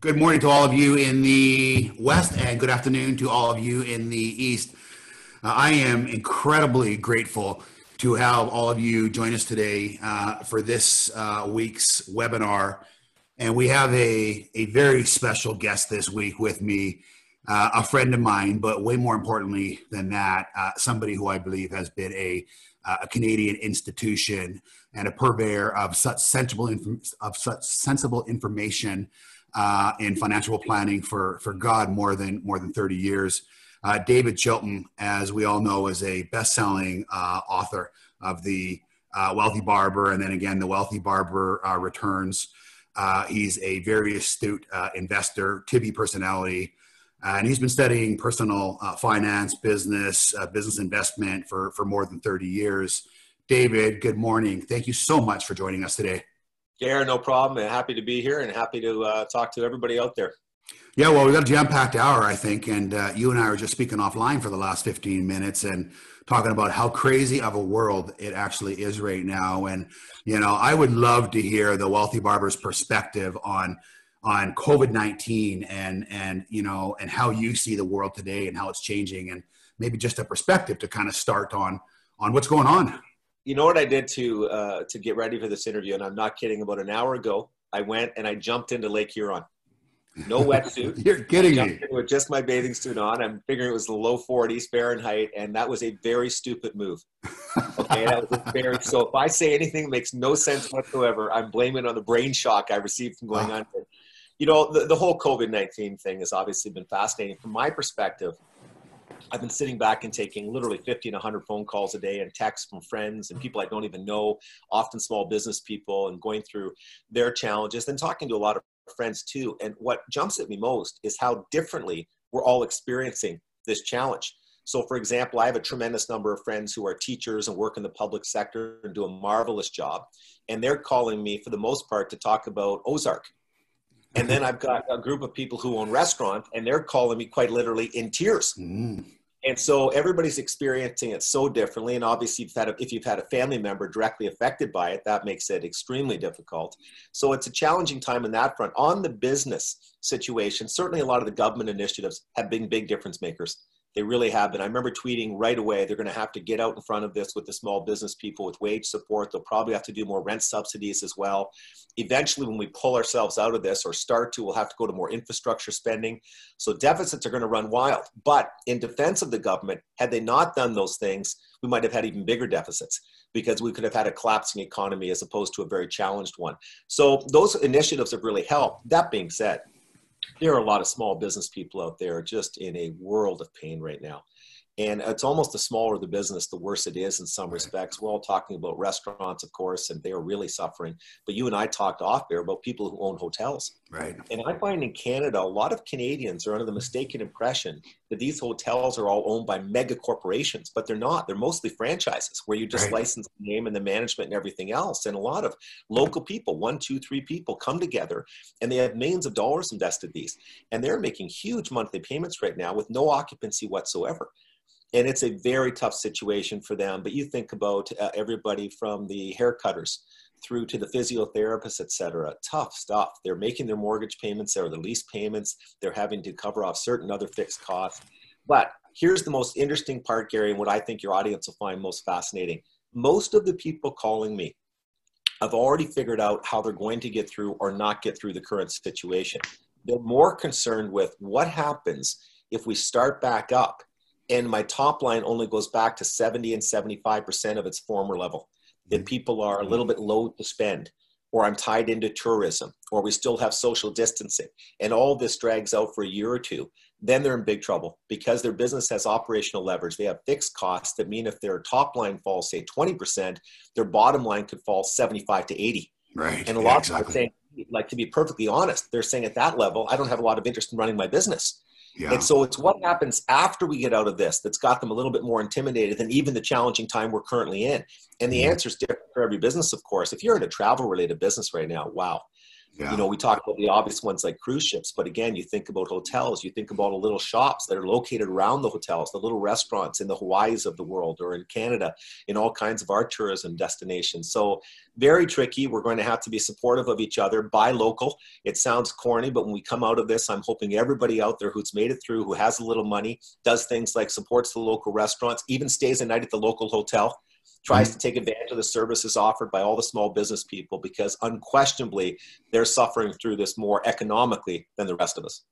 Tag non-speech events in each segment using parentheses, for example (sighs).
Good morning to all of you in the West, and good afternoon to all of you in the East. Uh, I am incredibly grateful to have all of you join us today uh, for this uh, week's webinar. And we have a, a very special guest this week with me, uh, a friend of mine, but way more importantly than that, uh, somebody who I believe has been a, uh, a Canadian institution and a purveyor of such sensible, of such sensible information uh, in financial planning for for God more than more than 30 years. Uh, David Chilton, as we all know, is a best-selling uh, author of the uh, Wealthy Barber, and then again the Wealthy Barber uh, Returns. Uh, he's a very astute investor, TV personality, and he's been studying personal finance, business, business investment for for more than 30 years. David, good morning. Thank you so much for joining us today. Yeah, no problem. And Happy to be here and happy to uh, talk to everybody out there. Yeah, well, we got a jam-packed hour, I think, and uh, you and I were just speaking offline for the last 15 minutes and talking about how crazy of a world it actually is right now. And you know, I would love to hear the wealthy barber's perspective on on COVID-19 and and you know and how you see the world today and how it's changing, and maybe just a perspective to kind of start on on what's going on you know what I did to uh, to get ready for this interview, and I'm not kidding. About an hour ago, I went and I jumped into Lake Huron. No (laughs) wetsuit. You're kidding me. With just my bathing suit on. I'm figuring it was the low 40s Fahrenheit, and that was a very stupid move. Okay, that was very. So if I say anything that makes no sense whatsoever, I'm blaming on the brain shock I received from going on. You know, the, the whole COVID 19 thing has obviously been fascinating from my perspective I've been sitting back and taking literally 50 and 100 phone calls a day and texts from friends and people I don't even know, often small business people, and going through their challenges, and talking to a lot of friends too. And what jumps at me most is how differently we're all experiencing this challenge. So, for example, I have a tremendous number of friends who are teachers and work in the public sector and do a marvelous job. And they're calling me, for the most part, to talk about Ozark. And then I've got a group of people who own restaurants, and they're calling me quite literally in tears. Mm and so everybody's experiencing it so differently. And obviously if you've, had a, if you've had a family member directly affected by it that makes it extremely difficult. So it's a challenging time in that front. On the business situation certainly a lot of the government initiatives have been big difference makers they really have been. I remember tweeting right away, they're going to have to get out in front of this with the small business people with wage support. They'll probably have to do more rent subsidies as well. Eventually, when we pull ourselves out of this or start to, we'll have to go to more infrastructure spending. So deficits are going to run wild. But in defense of the government, had they not done those things, we might have had even bigger deficits because we could have had a collapsing economy as opposed to a very challenged one. So those initiatives have really helped. That being said, there are a lot of small business people out there just in a world of pain right now. And it's almost the smaller the business, the worse it is in some respects. We're all talking about restaurants, of course, and they are really suffering. But you and I talked off there about people who own hotels. Right. And I find in Canada, a lot of Canadians are under the mistaken impression that these hotels are all owned by mega corporations, but they're not. They're mostly franchises where you just right. license the name and the management and everything else. And a lot of local people, one, two, three people, come together and they have millions of dollars invested these. And they're making huge monthly payments right now with no occupancy whatsoever and it's a very tough situation for them. But you think about uh, everybody from the haircutters through to the physiotherapists, et cetera. Tough stuff. They're making their mortgage payments or the lease payments. They're having to cover off certain other fixed costs. But here's the most interesting part, Gary, and what I think your audience will find most fascinating. Most of the people calling me have already figured out how they're going to get through or not get through the current situation. They're more concerned with what happens if we start back up and my top line only goes back to 70 and 75% of its former level. That mm-hmm. people are a little bit low to spend, or I'm tied into tourism, or we still have social distancing, and all this drags out for a year or two, then they're in big trouble because their business has operational leverage. They have fixed costs that mean if their top line falls, say 20%, their bottom line could fall 75 to 80. Right. And a lot yeah, exactly. of people saying, like to be perfectly honest, they're saying at that level, I don't have a lot of interest in running my business yeah. And so it's what happens after we get out of this that's got them a little bit more intimidated than even the challenging time we're currently in. And the mm-hmm. answer is different for every business, of course. If you're in a travel related business right now, wow. Yeah. You know, we talk about the obvious ones like cruise ships, but again, you think about hotels, you think about the little shops that are located around the hotels, the little restaurants in the Hawaii's of the world or in Canada, in all kinds of our tourism destinations. So, very tricky. We're going to have to be supportive of each other, buy local. It sounds corny, but when we come out of this, I'm hoping everybody out there who's made it through, who has a little money, does things like supports the local restaurants, even stays a night at the local hotel tries mm-hmm. to take advantage of the services offered by all the small business people because unquestionably they're suffering through this more economically than the rest of us.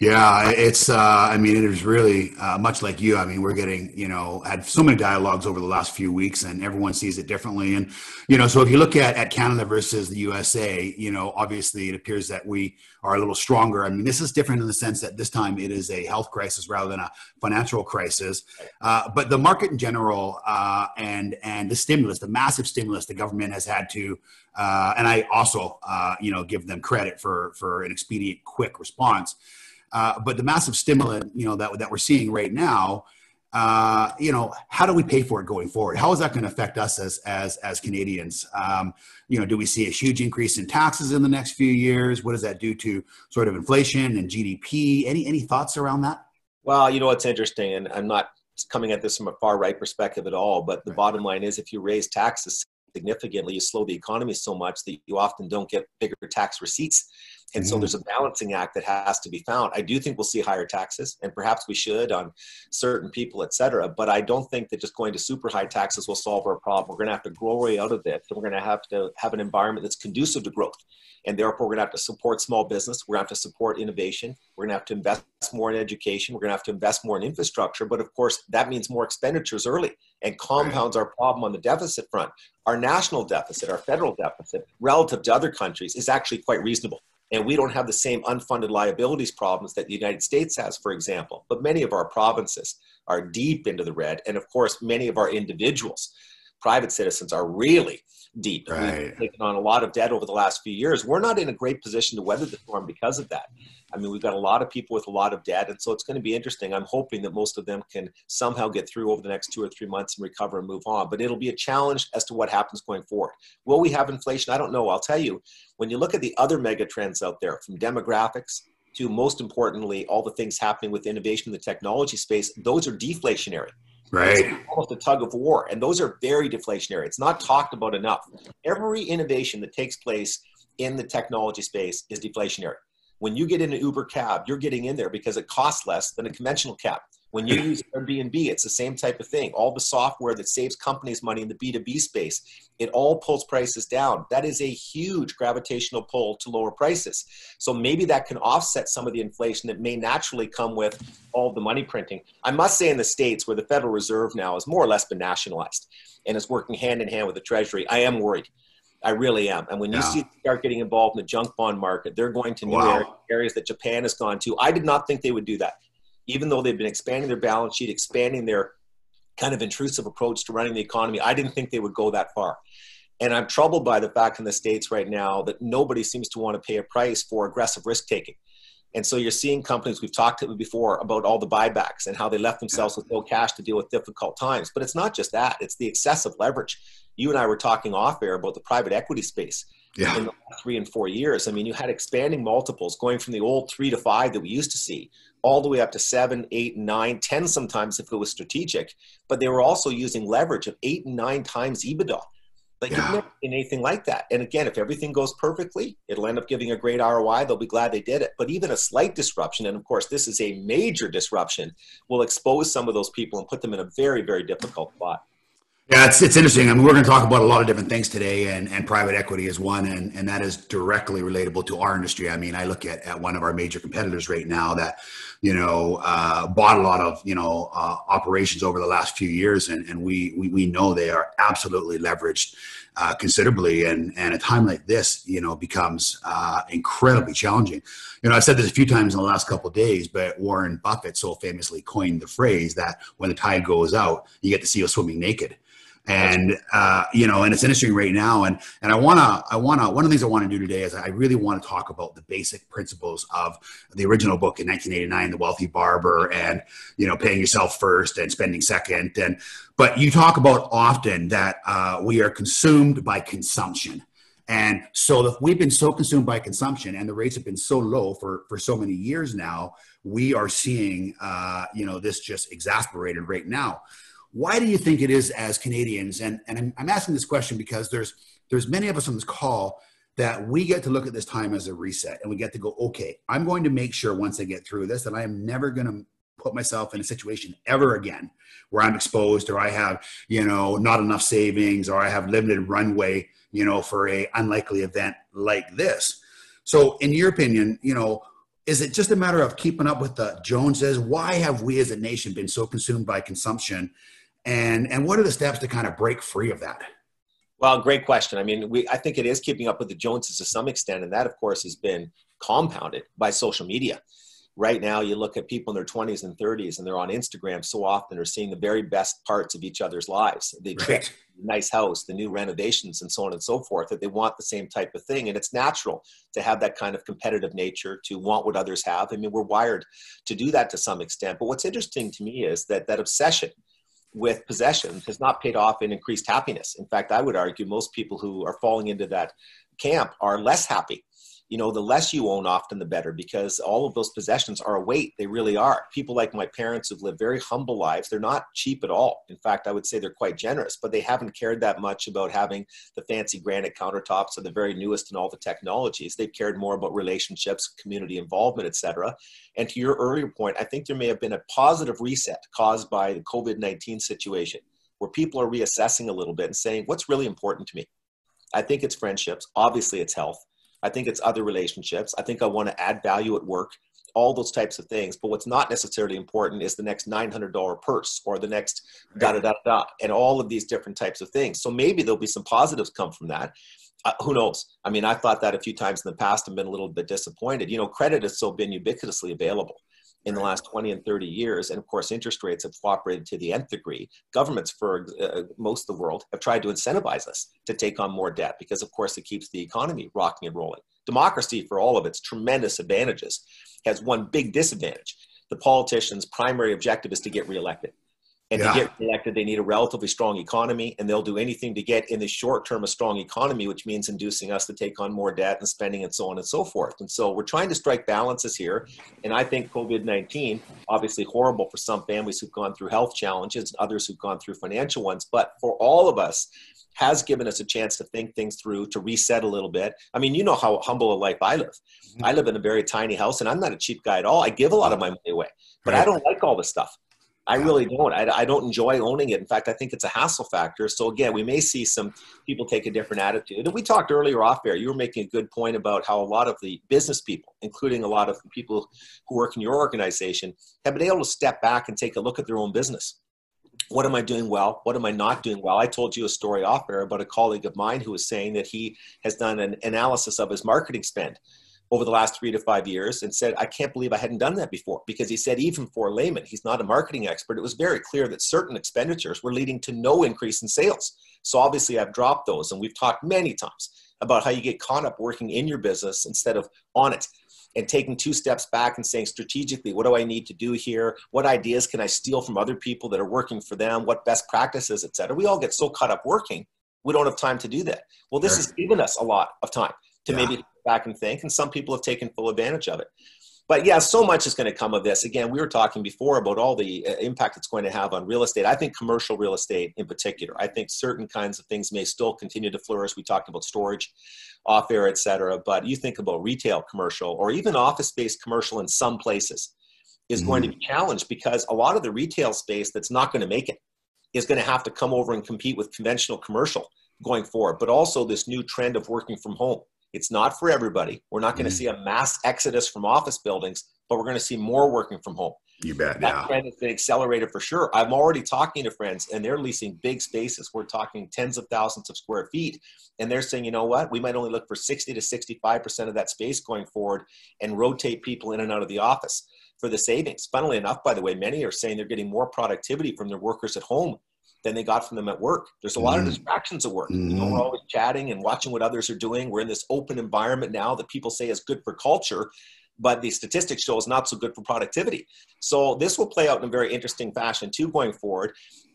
Yeah, it's. Uh, I mean, it is really uh, much like you. I mean, we're getting you know had so many dialogues over the last few weeks, and everyone sees it differently. And you know, so if you look at at Canada versus the USA, you know, obviously it appears that we are a little stronger. I mean, this is different in the sense that this time it is a health crisis rather than a financial crisis. Uh, but the market in general, uh, and and the stimulus, the massive stimulus the government has had to, uh, and I also uh, you know give them credit for for an expedient, quick response. Uh, but the massive stimulant, you know, that, that we're seeing right now, uh, you know, how do we pay for it going forward? How is that going to affect us as as as Canadians? Um, you know, do we see a huge increase in taxes in the next few years? What does that do to sort of inflation and GDP? Any any thoughts around that? Well, you know, it's interesting, and I'm not coming at this from a far right perspective at all. But the right. bottom line is, if you raise taxes significantly, you slow the economy so much that you often don't get bigger tax receipts and so mm-hmm. there's a balancing act that has to be found. I do think we'll see higher taxes, and perhaps we should on certain people, et cetera. But I don't think that just going to super high taxes will solve our problem. We're going to have to grow way out of this, and we're going to have to have an environment that's conducive to growth. And therefore, we're going to have to support small business. We're going to have to support innovation. We're going to have to invest more in education. We're going to have to invest more in infrastructure. But of course, that means more expenditures early and compounds our problem on the deficit front. Our national deficit, our federal deficit, relative to other countries, is actually quite reasonable and we don't have the same unfunded liabilities problems that the United States has, for example. But many of our provinces are deep into the red, and of course, many of our individuals, private citizens, are really deep. Right. We've taken on a lot of debt over the last few years. We're not in a great position to weather the storm because of that. I mean, we've got a lot of people with a lot of debt, and so it's going to be interesting. I'm hoping that most of them can somehow get through over the next two or three months and recover and move on. But it'll be a challenge as to what happens going forward. Will we have inflation? I don't know. I'll tell you, when you look at the other mega trends out there, from demographics to most importantly, all the things happening with innovation in the technology space, those are deflationary. Right. It's almost a tug of war. And those are very deflationary. It's not talked about enough. Every innovation that takes place in the technology space is deflationary. When you get in an Uber cab, you're getting in there because it costs less than a conventional cab. When you use Airbnb, it's the same type of thing. All the software that saves companies money in the B2B space, it all pulls prices down. That is a huge gravitational pull to lower prices. So maybe that can offset some of the inflation that may naturally come with all the money printing. I must say, in the States, where the Federal Reserve now has more or less been nationalized and is working hand in hand with the Treasury, I am worried I really am. And when you yeah. see start getting involved in the junk bond market, they're going to new wow. areas that Japan has gone to. I did not think they would do that, even though they've been expanding their balance sheet, expanding their kind of intrusive approach to running the economy. I didn't think they would go that far. And I'm troubled by the fact in the States right now that nobody seems to want to pay a price for aggressive risk taking. And so you're seeing companies, we've talked to before about all the buybacks and how they left themselves with no cash to deal with difficult times. But it's not just that, it's the excessive leverage you and I were talking off air about the private equity space yeah. in the last three and four years. I mean, you had expanding multiples going from the old three to five that we used to see all the way up to seven, eight, nine, ten sometimes if it was strategic. But they were also using leverage of eight and nine times EBITDA. Like yeah. you've never seen anything like that. And again, if everything goes perfectly, it'll end up giving a great ROI. They'll be glad they did it. But even a slight disruption, and of course, this is a major disruption, will expose some of those people and put them in a very, very difficult spot. Yeah, it's, it's interesting. I mean, we're going to talk about a lot of different things today, and, and private equity is one, and, and that is directly relatable to our industry. I mean, I look at, at one of our major competitors right now that, you know, uh, bought a lot of, you know, uh, operations over the last few years, and, and we, we, we know they are absolutely leveraged uh, considerably. And, and a time like this, you know, becomes uh, incredibly challenging. You know, I've said this a few times in the last couple days, but Warren Buffett so famously coined the phrase that when the tide goes out, you get to see you swimming naked and uh, you know and it's interesting right now and and i want to i want to one of the things i want to do today is i really want to talk about the basic principles of the original book in 1989 the wealthy barber and you know paying yourself first and spending second and but you talk about often that uh, we are consumed by consumption And so we've been so consumed by consumption, and the rates have been so low for for so many years now. We are seeing, uh, you know, this just exasperated right now. Why do you think it is as Canadians? And and I'm, I'm asking this question because there's there's many of us on this call that we get to look at this time as a reset, and we get to go, okay, I'm going to make sure once I get through this that I am never going to put myself in a situation ever again where I'm exposed or I have, you know, not enough savings or I have limited runway, you know, for a unlikely event like this. So in your opinion, you know, is it just a matter of keeping up with the Joneses? Why have we as a nation been so consumed by consumption? And and what are the steps to kind of break free of that? Well, great question. I mean, we I think it is keeping up with the Joneses to some extent, and that of course has been compounded by social media right now you look at people in their 20s and 30s and they're on instagram so often are seeing the very best parts of each other's lives the right. nice house the new renovations and so on and so forth that they want the same type of thing and it's natural to have that kind of competitive nature to want what others have i mean we're wired to do that to some extent but what's interesting to me is that that obsession with possession has not paid off in increased happiness. In fact i would argue most people who are falling into that camp are less happy you know, the less you own often the better because all of those possessions are a weight. They really are. People like my parents who've lived very humble lives, they're not cheap at all. In fact, I would say they're quite generous, but they haven't cared that much about having the fancy granite countertops or the very newest in all the technologies. They've cared more about relationships, community involvement, etc. And to your earlier point, I think there may have been a positive reset caused by the COVID 19 situation where people are reassessing a little bit and saying, what's really important to me? I think it's friendships. Obviously, it's health. I think it's other relationships. I think I want to add value at work, all those types of things. But what's not necessarily important is the next $900 purse or the next da da da da, and all of these different types of things. So maybe there'll be some positives come from that. Uh, who knows? I mean, I thought that a few times in the past and been a little bit disappointed. You know, credit has so been ubiquitously available in the last 20 and 30 years. And of course, interest rates have cooperated to the nth degree. Governments for uh, most of the world have tried to incentivize us to take on more debt because, of course, it keeps the economy rocking and rolling. Democracy, for all of its tremendous advantages, has one big disadvantage. The politician's primary objective is to get reelected. And yeah. to get elected, they need a relatively strong economy, and they'll do anything to get in the short term a strong economy, which means inducing us to take on more debt and spending and so on and so forth. And so we're trying to strike balances here. And I think COVID 19, obviously horrible for some families who've gone through health challenges, and others who've gone through financial ones, but for all of us, has given us a chance to think things through, to reset a little bit. I mean, you know how humble a life I live. Mm-hmm. I live in a very tiny house, and I'm not a cheap guy at all. I give a lot of my money away, but right. I don't like all this stuff. I really don't. I, I, don't enjoy owning it. In fact, I think it's a hassle factor. So again, we may see some people take a different attitude. And we talked earlier off air. You were making a good point about how a lot of the business people, including a lot of people who work in your organization, have been able to step back and take a look at their own business. What am I doing well? What am I not doing well? I told you a story off air about a colleague of mine who was saying that he has done an analysis of his marketing spend over the last three to five years and said, I can't believe I hadn't done that before. Because he said, even for a layman, he's not a marketing expert, it was very clear that certain expenditures were leading to no increase in sales. So obviously, I've dropped those. And we've talked many times about how you get caught up working in your business instead of on it and taking two steps back and saying strategically, what do I need to do here? What ideas can I steal from other people that are working for them? What best practices, et cetera? We all get so caught up working, we don't have time to do that. Well, this sure. has given us a lot of time to yeah. maybe back and think, and some people have taken full advantage of it. But yeah, so much is going to come of this. Again, we were talking before about all the uh, impact it's going to have on real estate. I think commercial real estate in particular. I think certain kinds of things may still continue to flourish. We talked about storage, off air, et cetera. But you think about retail commercial or even office based commercial in some places is mm-hmm. going to be challenged because a lot of the retail space that's not going to make it is going to have to come over and compete with conventional commercial going forward, but also this new trend of working from home. It's not for everybody. We're not going to mm. see a mass exodus from office buildings, but we're going to see more working from home. You bet. That yeah. trend has been accelerated for sure. I'm already talking to friends, and they're leasing big spaces. We're talking tens of thousands of square feet, and they're saying, you know what? We might only look for 60 to 65 percent of that space going forward, and rotate people in and out of the office for the savings. Funnily enough, by the way, many are saying they're getting more productivity from their workers at home than they got from them at work. There's a lot mm. of distractions at work. Mm. You know, we're mm. always chatting and watching what others are doing. We're in this open environment now that people say is good for culture, but the statistics show is not so good for productivity. So this will play out in a very interesting fashion too going forward.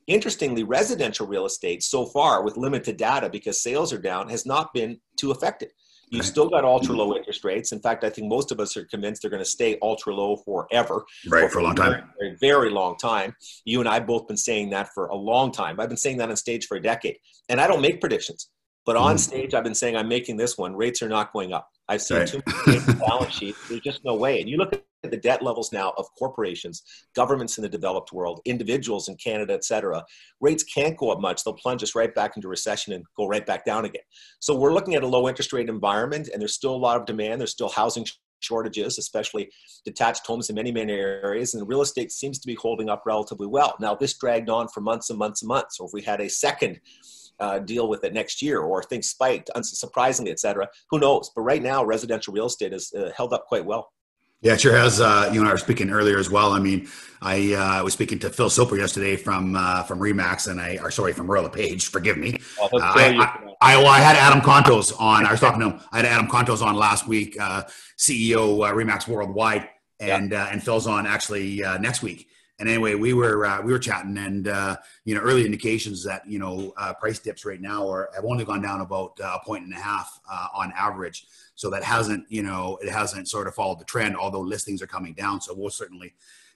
Interestingly, residential real estate so far, with limited data because sales are down, has not been too affected. You've Right. still got ultra low interest rates. In fact, I think most of us are convinced they're going to stay ultra low forever. Right, for a long time. Very, very long time. You and I both been saying that for a long time. I've been saying that on stage for a decade, and I don't make predictions. But on Mhm. stage, I've been saying I'm making this one. Rates are not going up. I've seen Right. too many things on the balance sheets. There's just no way. And you look at the debt levels now of corporations, governments in the developed world, individuals in Canada, et cetera. Rates can't go up much. They'll plunge us right back into recession and go right back down again. So we're looking at a low interest rate environment, and there's still a lot of demand. There's still housing shortages, especially detached homes in many, many areas, and real estate seems to be holding up relatively well. Now, this dragged on for months and months and months. So if we had a second uh, deal with it next year or things spiked, unsurprisingly, et cetera, who knows? But right now, residential real estate has uh, held up quite well. Yeah, it sure has. Uh, you and I were speaking earlier as well. I mean, I uh, was speaking to Phil Soper yesterday from uh, from Remax, and I, or sorry, from Royal LePage. Forgive me. Well, Uh, I, I. I, well, I had Adam Contos on. I was talking to him. I had Adam Contos on last week, uh, CEO uh, Remax Worldwide, and uh, and Phil's on actually uh, next week. And anyway, we were uh, we were chatting, and uh, you know, early indications that you know uh, price dips right now are have only gone down about uh, a point and a half uh, on average. So that hasn't you know it hasn't sort of followed the trend, although listings are coming down. So we'll certainly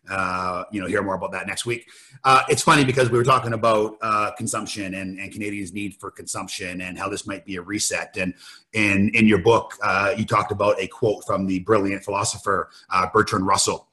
uh, you know hear more about that next week. Uh, it's funny because we were talking about uh, consumption and, and Canadians' need for consumption and how this might be a reset. And in in your book, uh, you talked about a quote from the brilliant philosopher Bertrand Russell.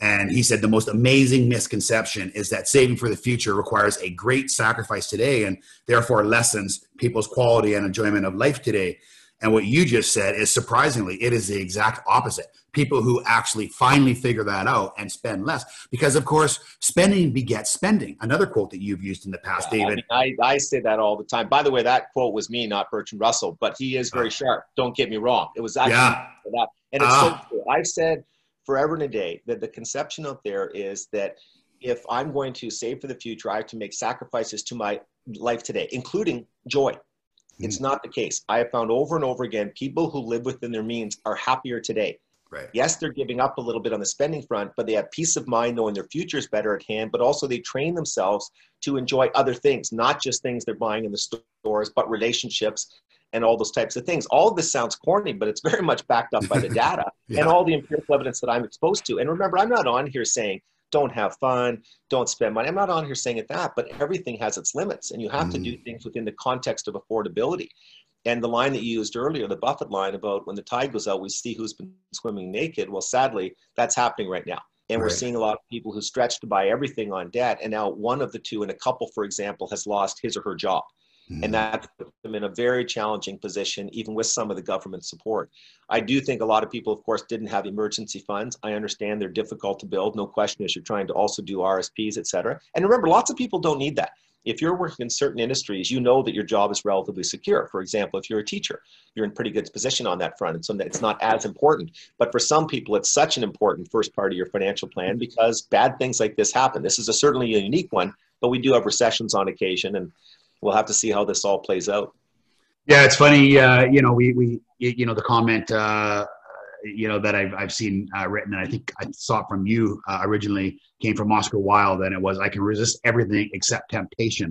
And he said the most amazing misconception is that saving for the future requires a great sacrifice today and therefore lessens people's quality and enjoyment of life today. And what you just said is surprisingly, it is the exact opposite. People who actually finally figure that out and spend less, because of course, spending begets spending. Another quote that you've used in the past, Yeah, I, David. mean, I, I say that all the time. By the way, that quote was me, not Bertrand Russell, but he is very sharp. Don't get me wrong. It was actually Yeah. that. And it's Ah. so true. I've said forever and a day that the conception out there is that if I'm going to save for the future, I have to make sacrifices to my life today, including joy. Mm. It's not the case. I have found over and over again people who live within their means are happier today. Right. Yes, they're giving up a little bit on the spending front, but they have peace of mind knowing their future is better at hand, but also they train themselves to enjoy other things, not just things they're buying in the stores, but relationships and all those types of things. All of this sounds corny, but it's very much backed up by the (laughs) data Yeah. and all the empirical evidence that I'm exposed to. And remember, I'm not on here saying don't have fun, don't spend money. I'm not on here saying it that, but everything has its limits, and you have to do mm-hmm. things within the context of affordability. And the line that you used earlier, the Buffett line about when the tide goes out, we see who's been swimming naked. Well, sadly, that's happening right now. And we're seeing a lot of people who stretch to buy everything on debt. And now one of the two in a couple, for example, has lost his or her job. Mhm. And that puts them in a very challenging position, even with some of the government support. I do think a lot of people, of course, didn't have emergency funds. I understand they're difficult to build. No question as you're trying to also do RSPs, et cetera. And remember, lots of people don't need that. If you're working in certain industries, you know that your job is relatively secure. For example, if you're a teacher, you're in pretty good position on that front. And so it's not as important. But for some people, it's such an important first part of your financial plan because bad things like this happen. This is a certainly a unique one, but we do have recessions on occasion. And we'll have to see how this all plays out. Yeah, it's funny. Uh, you know, we we you know the comment uh, you know that I've I've seen uh, written, and I think I saw it from you uh, originally came from Oscar Wilde, and it was I can resist everything except temptation.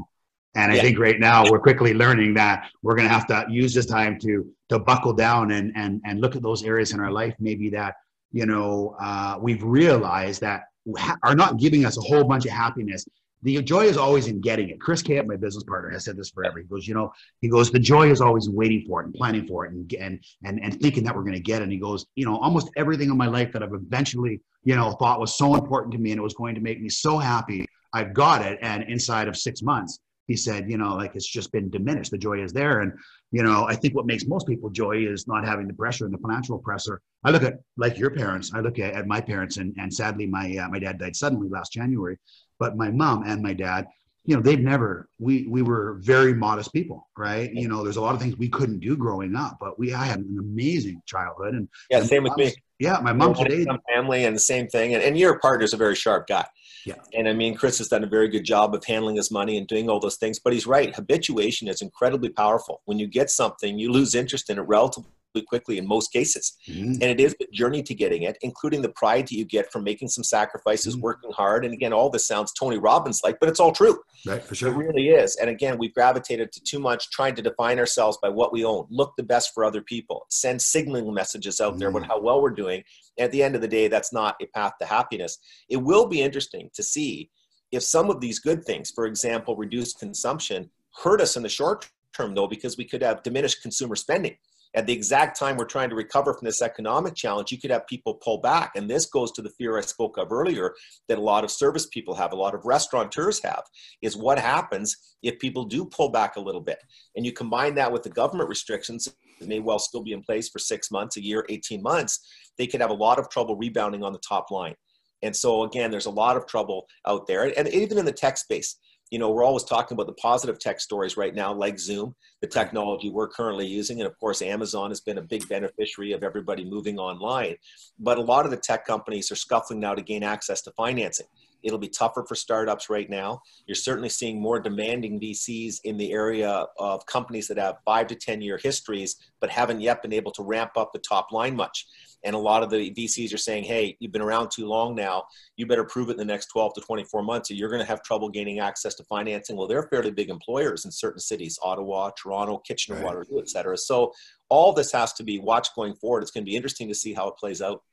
And I Yeah. think right now we're quickly learning that we're going to have to use this time to to buckle down and and and look at those areas in our life maybe that you know uh, we've realized that ha- are not giving us a whole bunch of happiness. The joy is always in getting it. Chris Camp, my business partner, has said this forever. He goes, you know, he goes, the joy is always in waiting for it and planning for it and and and, and thinking that we're going to get it. And he goes, you know, almost everything in my life that I've eventually, you know, thought was so important to me and it was going to make me so happy, I've got it. And inside of six months, he said, you know, like it's just been diminished. The joy is there. And, you know, I think what makes most people joy is not having the pressure and the financial pressure. I look at like your parents, I look at, at my parents and, and sadly my, uh, my dad died suddenly last January, but my mom and my dad, you know, they've never, we, we were very modest people, right? You know, there's a lot of things we couldn't do growing up, but we, I had an amazing childhood and Yeah, and same with me. Yeah. My mom today, family and the same thing. And, and your partner's a very sharp guy. Yeah. And I mean, Chris has done a very good job of handling his money and doing all those things. But he's right. Habituation is incredibly powerful. When you get something, you lose interest in it relatively quickly in most cases. Mm-hmm. And it is the journey to getting it, including the pride that you get from making some sacrifices, mm-hmm. working hard. And again, all this sounds Tony Robbins like, but it's all true. Right, for sure. It really is. And again, we've gravitated to too much trying to define ourselves by what we own, look the best for other people, send signaling messages out mm-hmm. there about mm. how well we're doing. At the end of the day, that's not a path to happiness. It will be interesting to see if some of these good things, for example, reduced consumption, hurt us in the short term, though, because we could have diminished consumer spending. At the exact time we're trying to recover from this economic challenge, you could have people pull back. And this goes to the fear I spoke of earlier that a lot of service people have, a lot of restaurateurs have, is what happens if people do pull back a little bit. And you combine that with the government restrictions that may well still be in place for six months, a year, 18 months, they could have a lot of trouble rebounding on the top line. And so, again, there's a lot of trouble out there. And even in the tech space, you know, we're always talking about the positive tech stories right now, like Zoom, the technology we're currently using. And of course, Amazon has been a big beneficiary of everybody moving online. But a lot of the tech companies are scuffling now to gain access to financing. It'll be tougher for startups right now. You're certainly seeing more demanding VCs in the area of companies that have five to 10 year histories, but haven't yet been able to ramp up the top line much. And a lot of the VCs are saying, hey, you've been around too long now. You better prove it in the next 12 to 24 months, or you're going to have trouble gaining access to financing. Well, they're fairly big employers in certain cities Ottawa, Toronto, Kitchener, right. Waterloo, et cetera. So all this has to be watched going forward. It's going to be interesting to see how it plays out.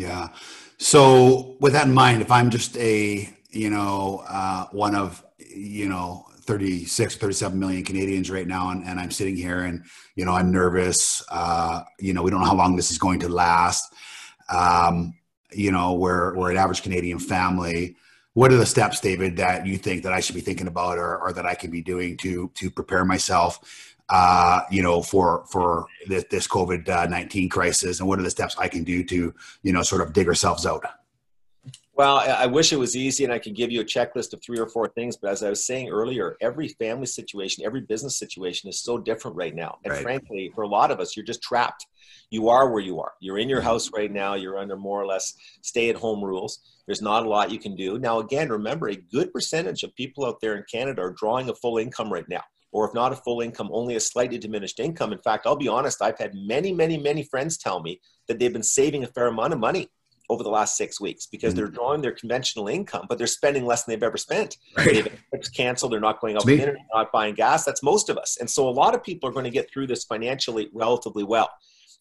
Yeah. So with that in mind, if I'm just a, you know, uh, one of, you know, 36 37 million Canadians right now and, and I'm sitting here and you know I'm nervous uh, you know we don't know how long this is going to last. Um, you know we're we're an average Canadian family. What are the steps David that you think that I should be thinking about or, or that I can be doing to to prepare myself uh, you know for for this, this COVID-19 crisis and what are the steps I can do to you know sort of dig ourselves out well, I wish it was easy and I could give you a checklist of three or four things. But as I was saying earlier, every family situation, every business situation is so different right now. And right. frankly, for a lot of us, you're just trapped. You are where you are. You're in your mm-hmm. house right now. You're under more or less stay at home rules. There's not a lot you can do. Now, again, remember a good percentage of people out there in Canada are drawing a full income right now or if not a full income, only a slightly diminished income. In fact, I'll be honest, I've had many, many, many friends tell me that they've been saving a fair amount of money over the last six weeks because mm-hmm. they're drawing their conventional income, but they're spending less than they've ever spent. Right. They've canceled, they're not going out dinner, they're not buying gas. That's most of us. And so a lot of people are going to get through this financially relatively well.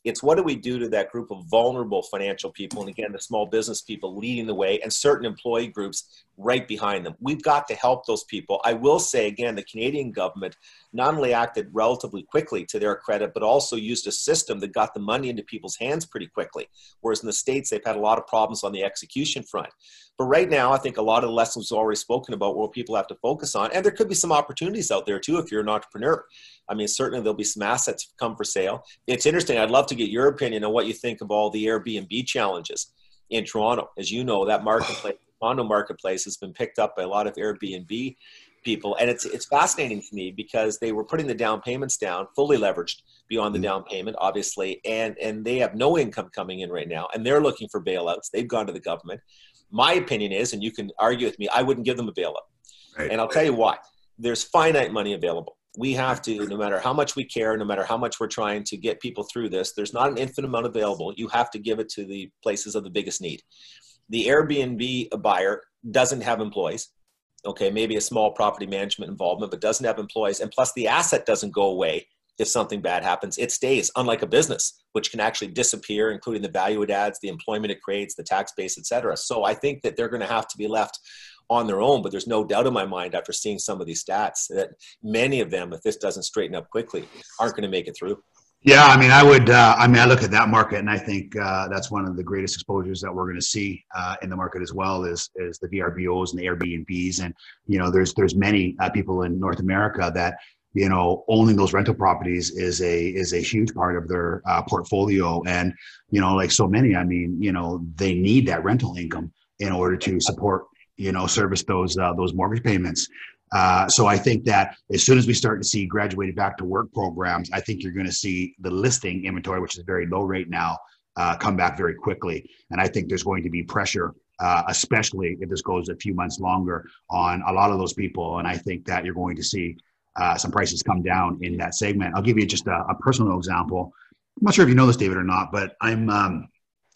It's what do we do to that group of vulnerable financial people? And again, the small business people leading the way and certain employee groups right behind them. We've got to help those people. I will say again, the Canadian government not only acted relatively quickly to their credit, but also used a system that got the money into people's hands pretty quickly. Whereas in the States, they've had a lot of problems on the execution front. But right now, I think a lot of the lessons already spoken about what people have to focus on. And there could be some opportunities out there too if you're an entrepreneur. I mean, certainly there'll be some assets come for sale. It's interesting. I'd love to get your opinion on what you think of all the Airbnb challenges in Toronto. As you know, that marketplace, (sighs) condo marketplace, has been picked up by a lot of Airbnb people, and it's it's fascinating to me because they were putting the down payments down, fully leveraged beyond the mm-hmm. down payment, obviously, and and they have no income coming in right now, and they're looking for bailouts. They've gone to the government. My opinion is, and you can argue with me, I wouldn't give them a bailout, right. and I'll tell you why. There's finite money available. We have to, no matter how much we care, no matter how much we're trying to get people through this, there's not an infinite amount available. You have to give it to the places of the biggest need. The Airbnb buyer doesn't have employees okay maybe a small property management involvement but doesn't have employees and plus the asset doesn't go away if something bad happens it stays unlike a business which can actually disappear including the value it adds the employment it creates the tax base etc so i think that they're going to have to be left on their own but there's no doubt in my mind after seeing some of these stats that many of them if this doesn't straighten up quickly aren't going to make it through yeah, I mean, I would. Uh, I mean, I look at that market, and I think uh, that's one of the greatest exposures that we're going to see uh, in the market as well is is the VRBOs and the Airbnbs, and you know, there's there's many uh, people in North America that you know owning those rental properties is a is a huge part of their uh, portfolio, and you know, like so many, I mean, you know, they need that rental income in order to support you know service those uh, those mortgage payments uh, so I think that as soon as we start to see graduated back to work programs, I think you're going to see the listing inventory, which is very low right now, uh, come back very quickly. And I think there's going to be pressure, uh, especially if this goes a few months longer, on a lot of those people. And I think that you're going to see uh, some prices come down in that segment. I'll give you just a, a personal example. I'm not sure if you know this, David, or not, but I'm um,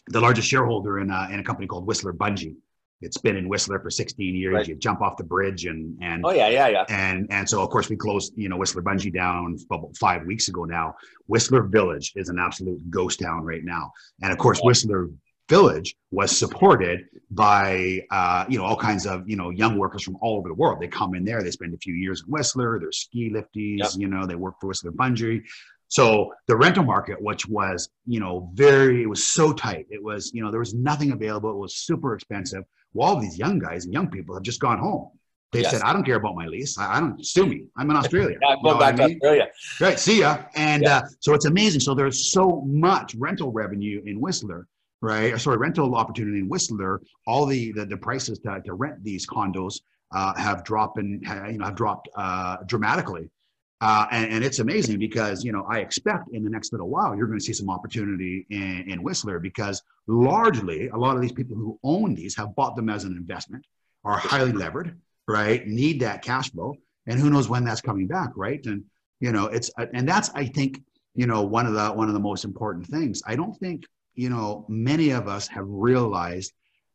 the largest shareholder in a, in a company called Whistler Bungee. It's been in Whistler for 16 years. Right. You jump off the bridge and and Oh yeah, yeah, yeah. and and so of course we closed you know Whistler Bungee down about five weeks ago now. Whistler Village is an absolute ghost town right now, and of course Yeah. Whistler Village was supported by uh, you know all kinds of you know young workers from all over the world. They come in there, they spend a few years in Whistler. They're ski lifties, Yep. you know, they work for Whistler Bungee. So the rental market, which was you know very, it was so tight. It was you know there was nothing available. It was super expensive. Well, all these young guys and young people have just gone home. They Yes. said, "I don't care about my lease. I, I don't sue me. I'm in Australia." (laughs) Yeah, I'm going back what I to mean? Australia. Right. See ya. And Yeah. uh, so it's amazing. So there's so much rental revenue in Whistler, right? Sorry, rental opportunity in Whistler. All the the, the prices to, to rent these condos uh, have dropped and you know have dropped uh, dramatically. Uh, and, and it's amazing because you know I expect in the next little while you're going to see some opportunity in, in Whistler because largely a lot of these people who own these have bought them as an investment, are highly levered, right? Need that cash flow, and who knows when that's coming back, right? And you know it's and that's I think you know one of the one of the most important things. I don't think you know many of us have realized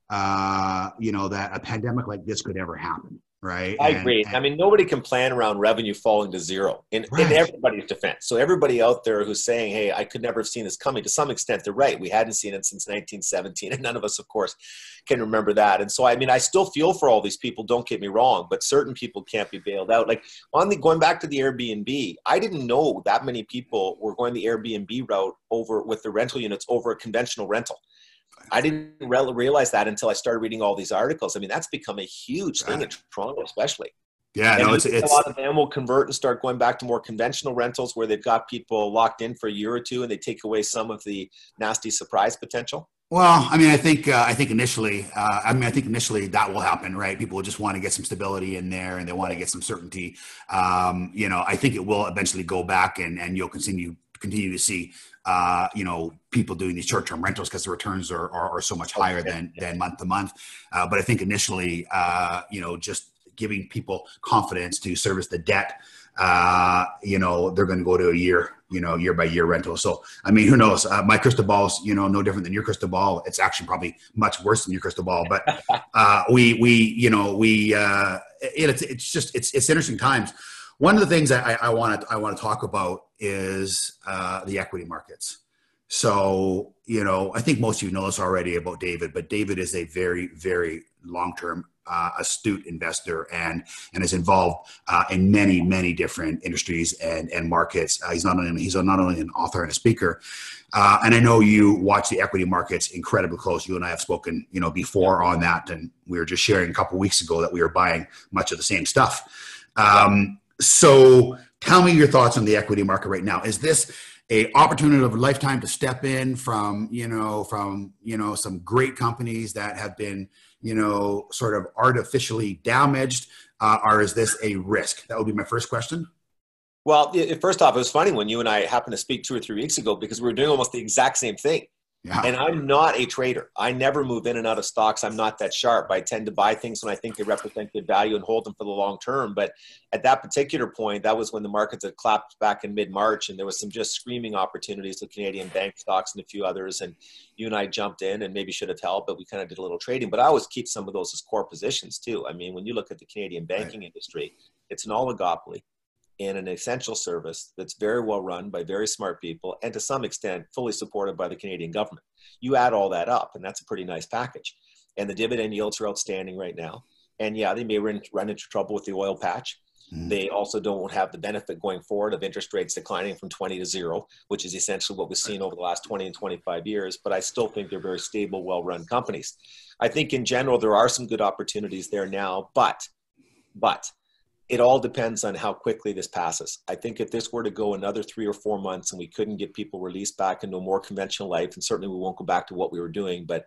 uh, you know that a pandemic like this could ever happen, right? I And- agree. and- I mean, nobody can plan around revenue falling to zero in, Right. in everybody's defense. So everybody out there who's saying, "Hey, I could never have seen this coming," to some extent, they're right. We hadn't seen it since 1917, (laughs) and none of us, of course, can remember that. And so, I mean, I still feel for all these people. Don't get me wrong, but certain people can't be bailed out. Like on the going back to the Airbnb, I didn't know that many people were going the Airbnb route over with the rental units over a conventional rental. I didn't re- realize that until I started reading all these articles. I mean, that's become a huge thing in Right. Toronto, especially. yeah, And no, it's it's a lot of them will convert and start going back to more conventional rentals where they've got people locked in for a year or two and they take away some of the nasty surprise potential. Well, I mean, I think uh, I think initially, uh, I mean, I think initially that will happen, right? People will just want to get some stability in there, and they want to get some certainty. Um, you know, I think it will eventually go back, and and you'll continue continue to see, uh, you know, people doing these short term rentals because the returns are, are are so much higher than than month to month. Uh, but I think initially, uh, you know, just giving people confidence to service the debt. Uh, you know, they're going to go to a year, you know, year by year rental. So, I mean, who knows? Uh, my crystal ball's, you know, no different than your crystal ball. It's actually probably much worse than your crystal ball. But (laughs) uh, we, we, you know, we, uh, it, it's, it's just, it's, it's interesting times. One of the things I, I want to, I want to talk about is uh, the equity markets. So, you know, I think most of you know this already about David, but David is a very, very long-term, uh, astute investor and and is involved uh, in many, many different industries and and markets. Uh, he's not only he's not only an author and a speaker, uh, and I know you watch the equity markets incredibly close. You and I have spoken, you know, before on that, and we were just sharing a couple weeks ago that we were buying much of the same stuff. Um, so, tell me your thoughts on the equity market right now. Is this a opportunity of a lifetime to step in from you know from you know some great companies that have been you know sort of artificially damaged uh, or is this a risk that would be my first question Well, i- first off, it was funny when you and I happened to speak two or three weeks ago because we were doing almost the exact same thing. Yeah And I'm not a trader. I never move in and out of stocks. I'm not that sharp. I tend to buy things when I think they represent good value and hold them for the long term. But at that particular point, that was when the markets had clapped back in mid March and there was some just screaming opportunities with Canadian bank stocks and a few others. And you and I jumped in and maybe should have held, but we kind of did a little trading. But I always keep some of those as core positions too. I mean, when you look at the Canadian banking industry, it's an oligopoly in an essential service that's very well run by very smart people and to some extent fully supported by the Canadian government. You add all that up, and that's a pretty nice package. And the dividend yields are outstanding right now. And yeah, they may run, run into trouble with the oil patch. Mhm. They also don't have the benefit going forward of interest rates declining from 20 to zero, which is essentially what we've seen over the last 20 and 25 years. But I still think they're very stable, well run companies. I think in general, there are some good opportunities there now, but, but it all depends on how quickly this passes. I think if this were to go another three or four months and we couldn't get people released back into a more conventional life, and certainly we won't go back to what we were doing, but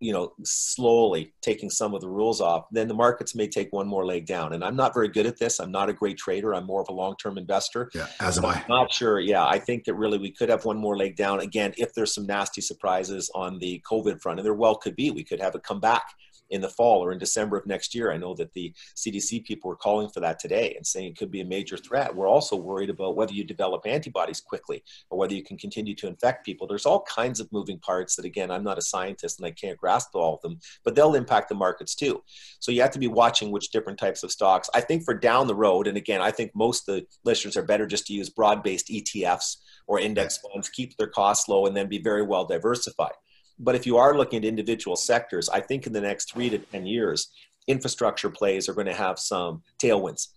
you know, slowly taking some of the rules off, then the markets may take one more leg down. And I'm not very good at this. I'm not a great trader. I'm more of a long-term investor. yeah as am i I'm not sure. Yeah, I think that really we could have one more leg down again if there's some nasty surprises on the COVID front, and there well could be. We could have it come back in the fall or in December of next year. I know that the CDC people were calling for that today and saying it could be a major threat. We're also worried about whether you develop antibodies quickly or whether you can continue to infect people. There's all kinds of moving parts that, again, I'm not a scientist and I can't grasp all of them, but they'll impact the markets too. So you have to be watching which different types of stocks. I think for down the road, and again, I think most of the listeners are better just to use broad based ETFs or index funds, keep their costs low, and then be very well diversified. But if you are looking at individual sectors, I think in the next three to 10 years, infrastructure plays are going to have some tailwinds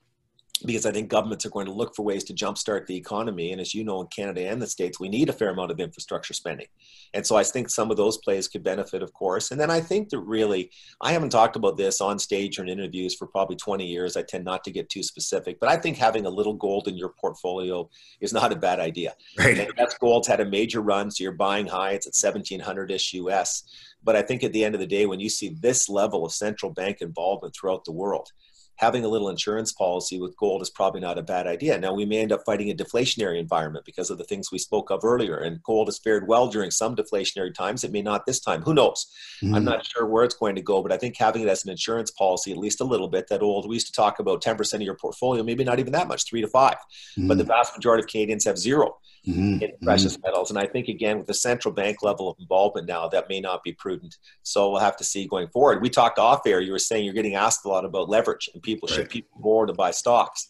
because I think governments are going to look for ways to jumpstart the economy. And as you know, in Canada and the States, we need a fair amount of infrastructure spending. And so I think some of those plays could benefit, of course. And then I think that really, I haven't talked about this on stage or in interviews for probably 20 years. I tend not to get too specific, but I think having a little gold in your portfolio is not a bad idea. Right. And that's gold's had a major run, so you're buying high, it's at 1700 ish US. But I think at the end of the day, when you see this level of central bank involvement throughout the world, having a little insurance policy with gold is probably not a bad idea. Now, we may end up fighting a deflationary environment because of the things we spoke of earlier, and gold has fared well during some deflationary times. It may not this time. Who knows? Mm-hmm. I'm not sure where it's going to go, but I think having it as an insurance policy, at least a little bit, that old, we used to talk about 10% of your portfolio, maybe not even that much, three to 5 mm-hmm. but the vast majority of Canadians have zero mm-hmm. in precious mm-hmm. metals. And I think, again, with the central bank level of involvement now, that may not be prudent. So we'll have to see going forward. We talked off air. You were saying you're getting asked a lot about leverage and people right. should people more to buy stocks.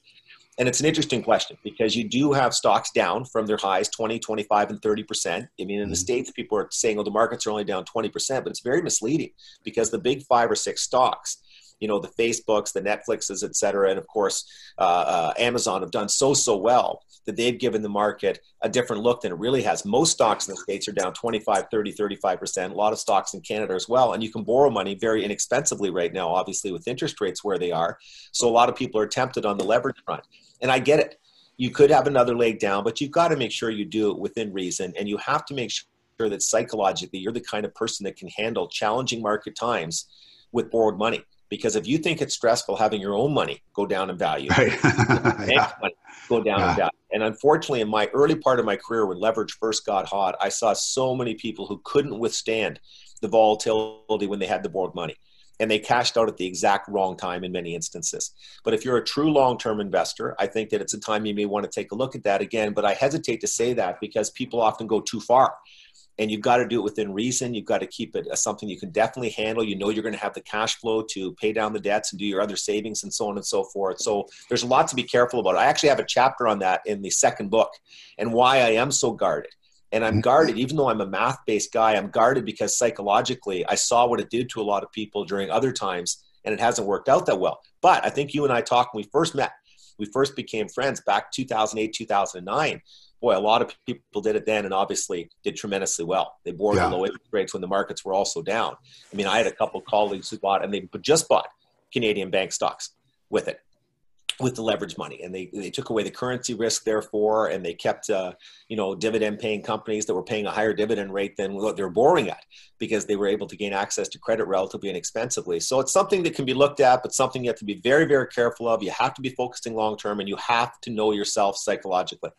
And it's an interesting question because you do have stocks down from their highs 20, 25, and 30%. I mean, in mm-hmm. the States, people are saying, oh, the markets are only down 20%, but it's very misleading because the big five or six stocks you know the facebooks the netflixes et cetera and of course uh, uh, amazon have done so so well that they've given the market a different look than it really has. Most stocks in the states are down 25 30 35% a lot of stocks in canada as well and you can borrow money very inexpensively right now obviously with interest rates where they are. So a lot of people are tempted on the leverage front and i get it. You could have another leg down but you've got to make sure you do it within reason and you have to make sure that psychologically you're the kind of person that can handle challenging market times with borrowed money because if you think it's stressful having your own money go down in value, right. (laughs) yeah. go down yeah. in value. And unfortunately, in my early part of my career, when leverage first got hot, I saw so many people who couldn't withstand the volatility when they had the borrowed money. And they cashed out at the exact wrong time in many instances. But if you're a true long term investor, I think that it's a time you may want to take a look at that again. But I hesitate to say that because people often go too far and you've got to do it within reason. You've got to keep it as something you can definitely handle. You know you're going to have the cash flow to pay down the debts and do your other savings and so on and so forth. So there's a lot to be careful about. I actually have a chapter on that in the second book and why I am so guarded. And I'm mm-hmm. guarded, even though I'm a math based guy, I'm guarded because psychologically I saw what it did to a lot of people during other times and it hasn't worked out that well. But I think you and I talked when we first met. We first became friends back 2008, 2009 boy, a lot of people did it then and obviously did tremendously well. They bore yeah. the low interest rates when the markets were also down. I mean, I had a couple of colleagues who bought and they just bought Canadian bank stocks with it, with the leverage money, and they they took away the currency risk, therefore, and they kept uh, you know dividend paying companies that were paying a higher dividend rate than what they're borrowing at because they were able to gain access to credit relatively inexpensively. So it's something that can be looked at, but something you have to be very very careful of. You have to be focusing long term, and you have to know yourself psychologically.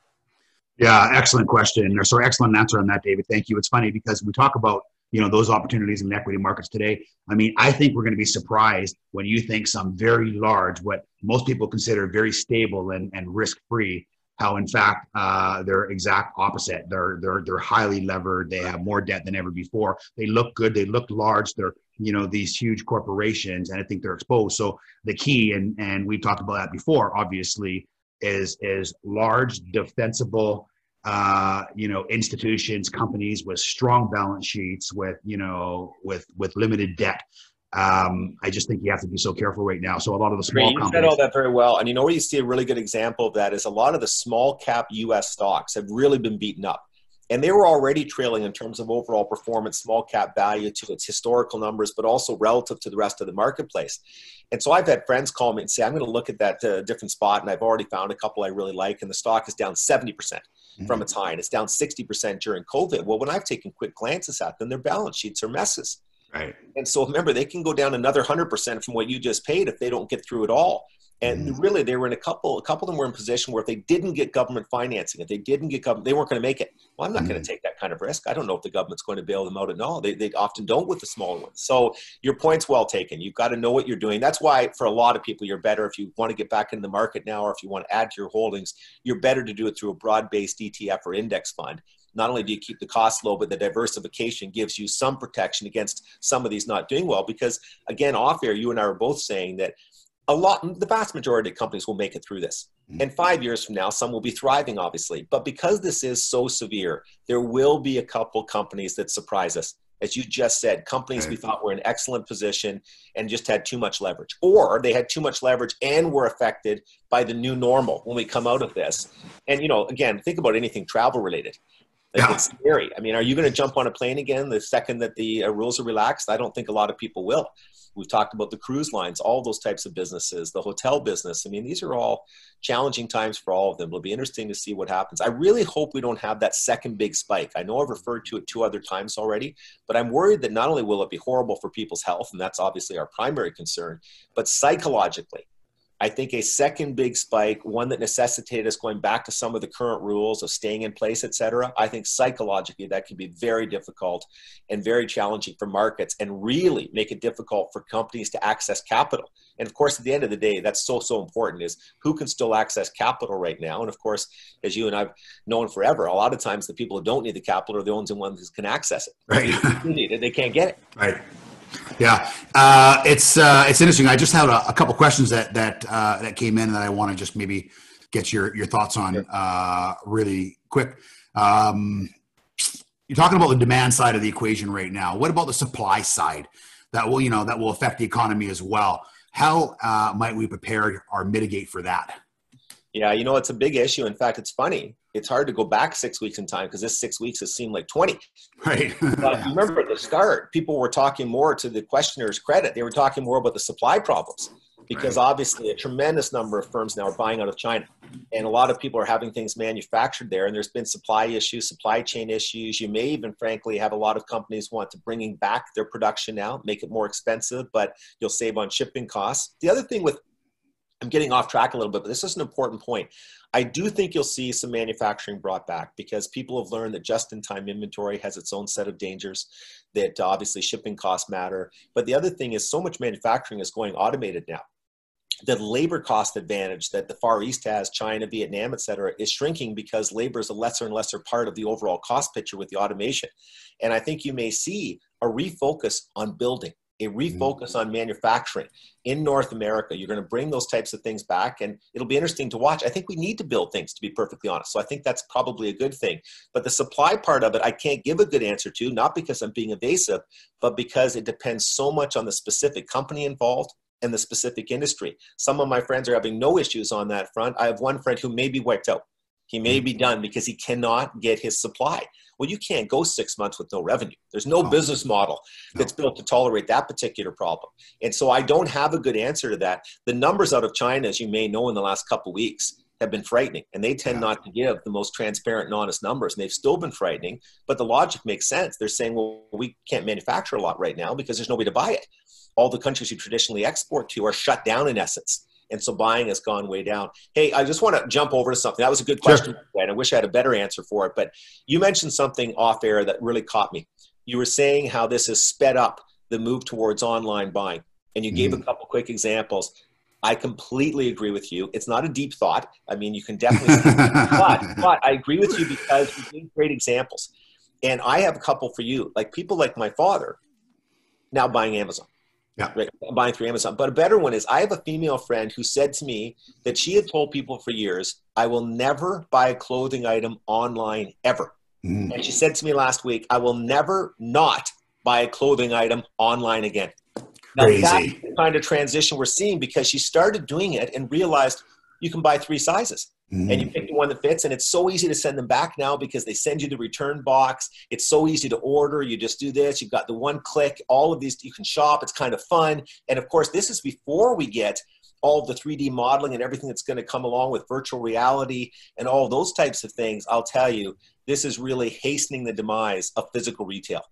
Yeah, excellent question. Or sorry, excellent answer on that, David. Thank you. It's funny because we talk about you know those opportunities in the equity markets today. I mean, I think we're going to be surprised when you think some very large, what most people consider very stable and, and risk free, how in fact uh, they're exact opposite. They're they're they're highly levered. They have more debt than ever before. They look good. They look large. They're you know these huge corporations, and I think they're exposed. So the key, and and we've talked about that before, obviously is is large defensible uh, you know institutions companies with strong balance sheets with you know with with limited debt um, I just think you have to be so careful right now. So a lot of the small you companies said all that very well, and you know where you see a really good example of that is a lot of the small cap U.S. stocks have really been beaten up and they were already trailing in terms of overall performance, small cap value to its historical numbers, but also relative to the rest of the marketplace. And so I've had friends call me and say, I'm going to look at that uh, different spot, and I've already found a couple I really like, and the stock is down 70% mm hmm from its high, and it's down 60% during COVID. Well, when I've taken quick glances at them, their balance sheets are messes. Right. And so remember, they can go down another 100% from what you just paid if they don't get through it all. And mm. really, they were in a couple. A couple of them were in position where if they didn't get government financing, if they didn't get government, they weren't going to make it. Well, I'm not mm. going to take that kind of risk. I don't know if the government's going to bail them out at all. They, they often don't with the smaller ones. So your point's well taken. You've got to know what you're doing. That's why, for a lot of people, you're better if you want to get back in the market now, or if you want to add to your holdings. You're better to do it through a broad-based ETF or index fund not only do you keep the cost low, but the diversification gives you some protection against some of these not doing well. Because again, off air, you and I are both saying that a lot, the vast majority of companies will make it through this. Mm-hmm. And five years from now, some will be thriving, obviously. But because this is so severe, there will be a couple companies that surprise us. As you just said, companies we thought were in excellent position and just had too much leverage, or they had too much leverage and were affected by the new normal when we come out of this. And you know, again, think about anything travel related. Like, yeah. It's scary. I mean, are you going to jump on a plane again the second that the uh, rules are relaxed? I don't think a lot of people will. We've talked about the cruise lines, all those types of businesses, the hotel business. I mean, these are all challenging times for all of them. It'll be interesting to see what happens. I really hope we don't have that second big spike. I know I've referred to it two other times already, but I'm worried that not only will it be horrible for people's health, and that's obviously our primary concern, but psychologically, I think a second big spike, one that necessitated us going back to some of the current rules of staying in place, et cetera, I think psychologically that can be very difficult and very challenging for markets and really make it difficult for companies to access capital. And of course, at the end of the day, that's so, so important is who can still access capital right now. And of course, as you and I've known forever, a lot of times the people who don't need the capital are the ones who can access it. Right. Who need it, they can't get it. Right. Yeah, uh, it's uh, it's interesting. I just had a, a couple questions that that uh, that came in that I want to just maybe get your your thoughts on uh, really quick. Um, you're talking about the demand side of the equation right now. What about the supply side that will you know that will affect the economy as well? How uh, might we prepare or mitigate for that? Yeah, you know, it's a big issue. In fact, it's funny. It's hard to go back six weeks in time because this six weeks has seemed like 20. Right. (laughs) but remember at the start, people were talking more to the questioner's credit. They were talking more about the supply problems because right. obviously a tremendous number of firms now are buying out of China. And a lot of people are having things manufactured there. And there's been supply issues, supply chain issues. You may even, frankly, have a lot of companies want to bringing back their production now, make it more expensive, but you'll save on shipping costs. The other thing with I'm getting off track a little bit, but this is an important point. I do think you'll see some manufacturing brought back because people have learned that just in time inventory has its own set of dangers, that uh, obviously shipping costs matter. But the other thing is, so much manufacturing is going automated now. The labor cost advantage that the Far East has, China, Vietnam, et cetera, is shrinking because labor is a lesser and lesser part of the overall cost picture with the automation. And I think you may see a refocus on building a mm-hmm. refocus on manufacturing in North America. You're going to bring those types of things back, and it'll be interesting to watch. I think we need to build things, to be perfectly honest. So I think that's probably a good thing. But the supply part of it, I can't give a good answer to, not because I'm being evasive, but because it depends so much on the specific company involved and the specific industry. Some of my friends are having no issues on that front. I have one friend who may be wiped out. He may be done because he cannot get his supply. Well, you can't go six months with no revenue. There's no business model that's built to tolerate that particular problem. And so I don't have a good answer to that. The numbers out of China, as you may know in the last couple weeks, have been frightening and they tend not to give the most transparent and honest numbers and they've still been frightening but the logic makes sense they're saying well we can't manufacture a lot right now because there's nobody to buy it all the countries you traditionally export to are shut down in essence and so buying has gone way down. Hey, I just want to jump over to something. That was a good question, sure. and I wish I had a better answer for it. But you mentioned something off air that really caught me. You were saying how this has sped up the move towards online buying, and you gave mm. a couple quick examples. I completely agree with you. It's not a deep thought. I mean, you can definitely, but, (laughs) but I agree with you because you gave great examples. And I have a couple for you. Like people like my father now buying Amazon yeah. Right, buying through Amazon. But a better one is I have a female friend who said to me that she had told people for years, I will never buy a clothing item online ever. Mm. And she said to me last week, I will never not buy a clothing item online again. Now, Crazy. that's the kind of transition we're seeing because she started doing it and realized you can buy three sizes. Mm. And you pick the one that fits, and it's so easy to send them back now because they send you the return box. It's so easy to order. You just do this. You've got the one click. All of these you can shop. It's kind of fun. And of course, this is before we get all the 3D modeling and everything that's going to come along with virtual reality and all those types of things. I'll tell you, this is really hastening the demise of physical retail.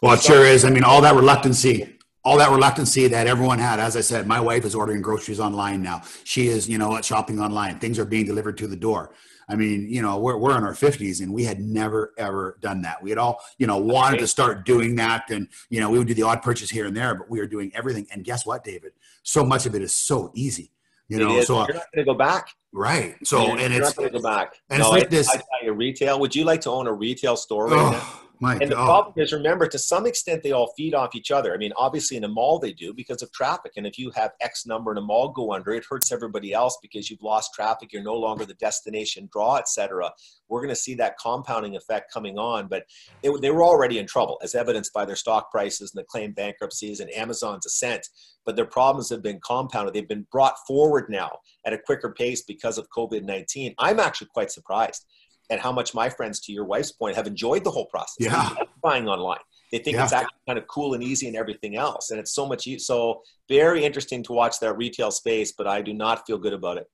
Well, it sure is. I mean, all that reluctancy all that reluctancy that everyone had. As I said, my wife is ordering groceries online now. She is, you know what, shopping online. Things are being delivered to the door. I mean, you know, we're, we're in our 50s and we had never, ever done that. We had all, you know, wanted to start doing that. And, you know, we would do the odd purchase here and there, but we are doing everything. And guess what, David? So much of it is so easy. You know, so uh, you're not going to go back. right. So, You're- and you're it's, not going to go back. and it's like this- I, I tell you, retail. Would you like to own a retail store right oh, now? My And the problem is, remember, to some extent, they all feed off each other. I mean, obviously, in a mall, they do because of traffic. And if you have X number in a mall go under, it hurts everybody else because you've lost traffic. You're no longer the destination draw, et cetera. We're going to see that compounding effect coming on. But it, they were already in trouble, as evidenced by their stock prices and the claimed bankruptcies and Amazon's ascent. But their problems have been compounded. They've been brought forward now at a quicker pace because of COVID 19. I'm actually quite surprised at how much my friends, to your wife's point, have enjoyed the whole process. Yeah. Buying online. They think Yeah. it's actually kind of cool and easy and everything else. And it's so much, e- so very interesting to watch that retail space, but I do not feel good about it.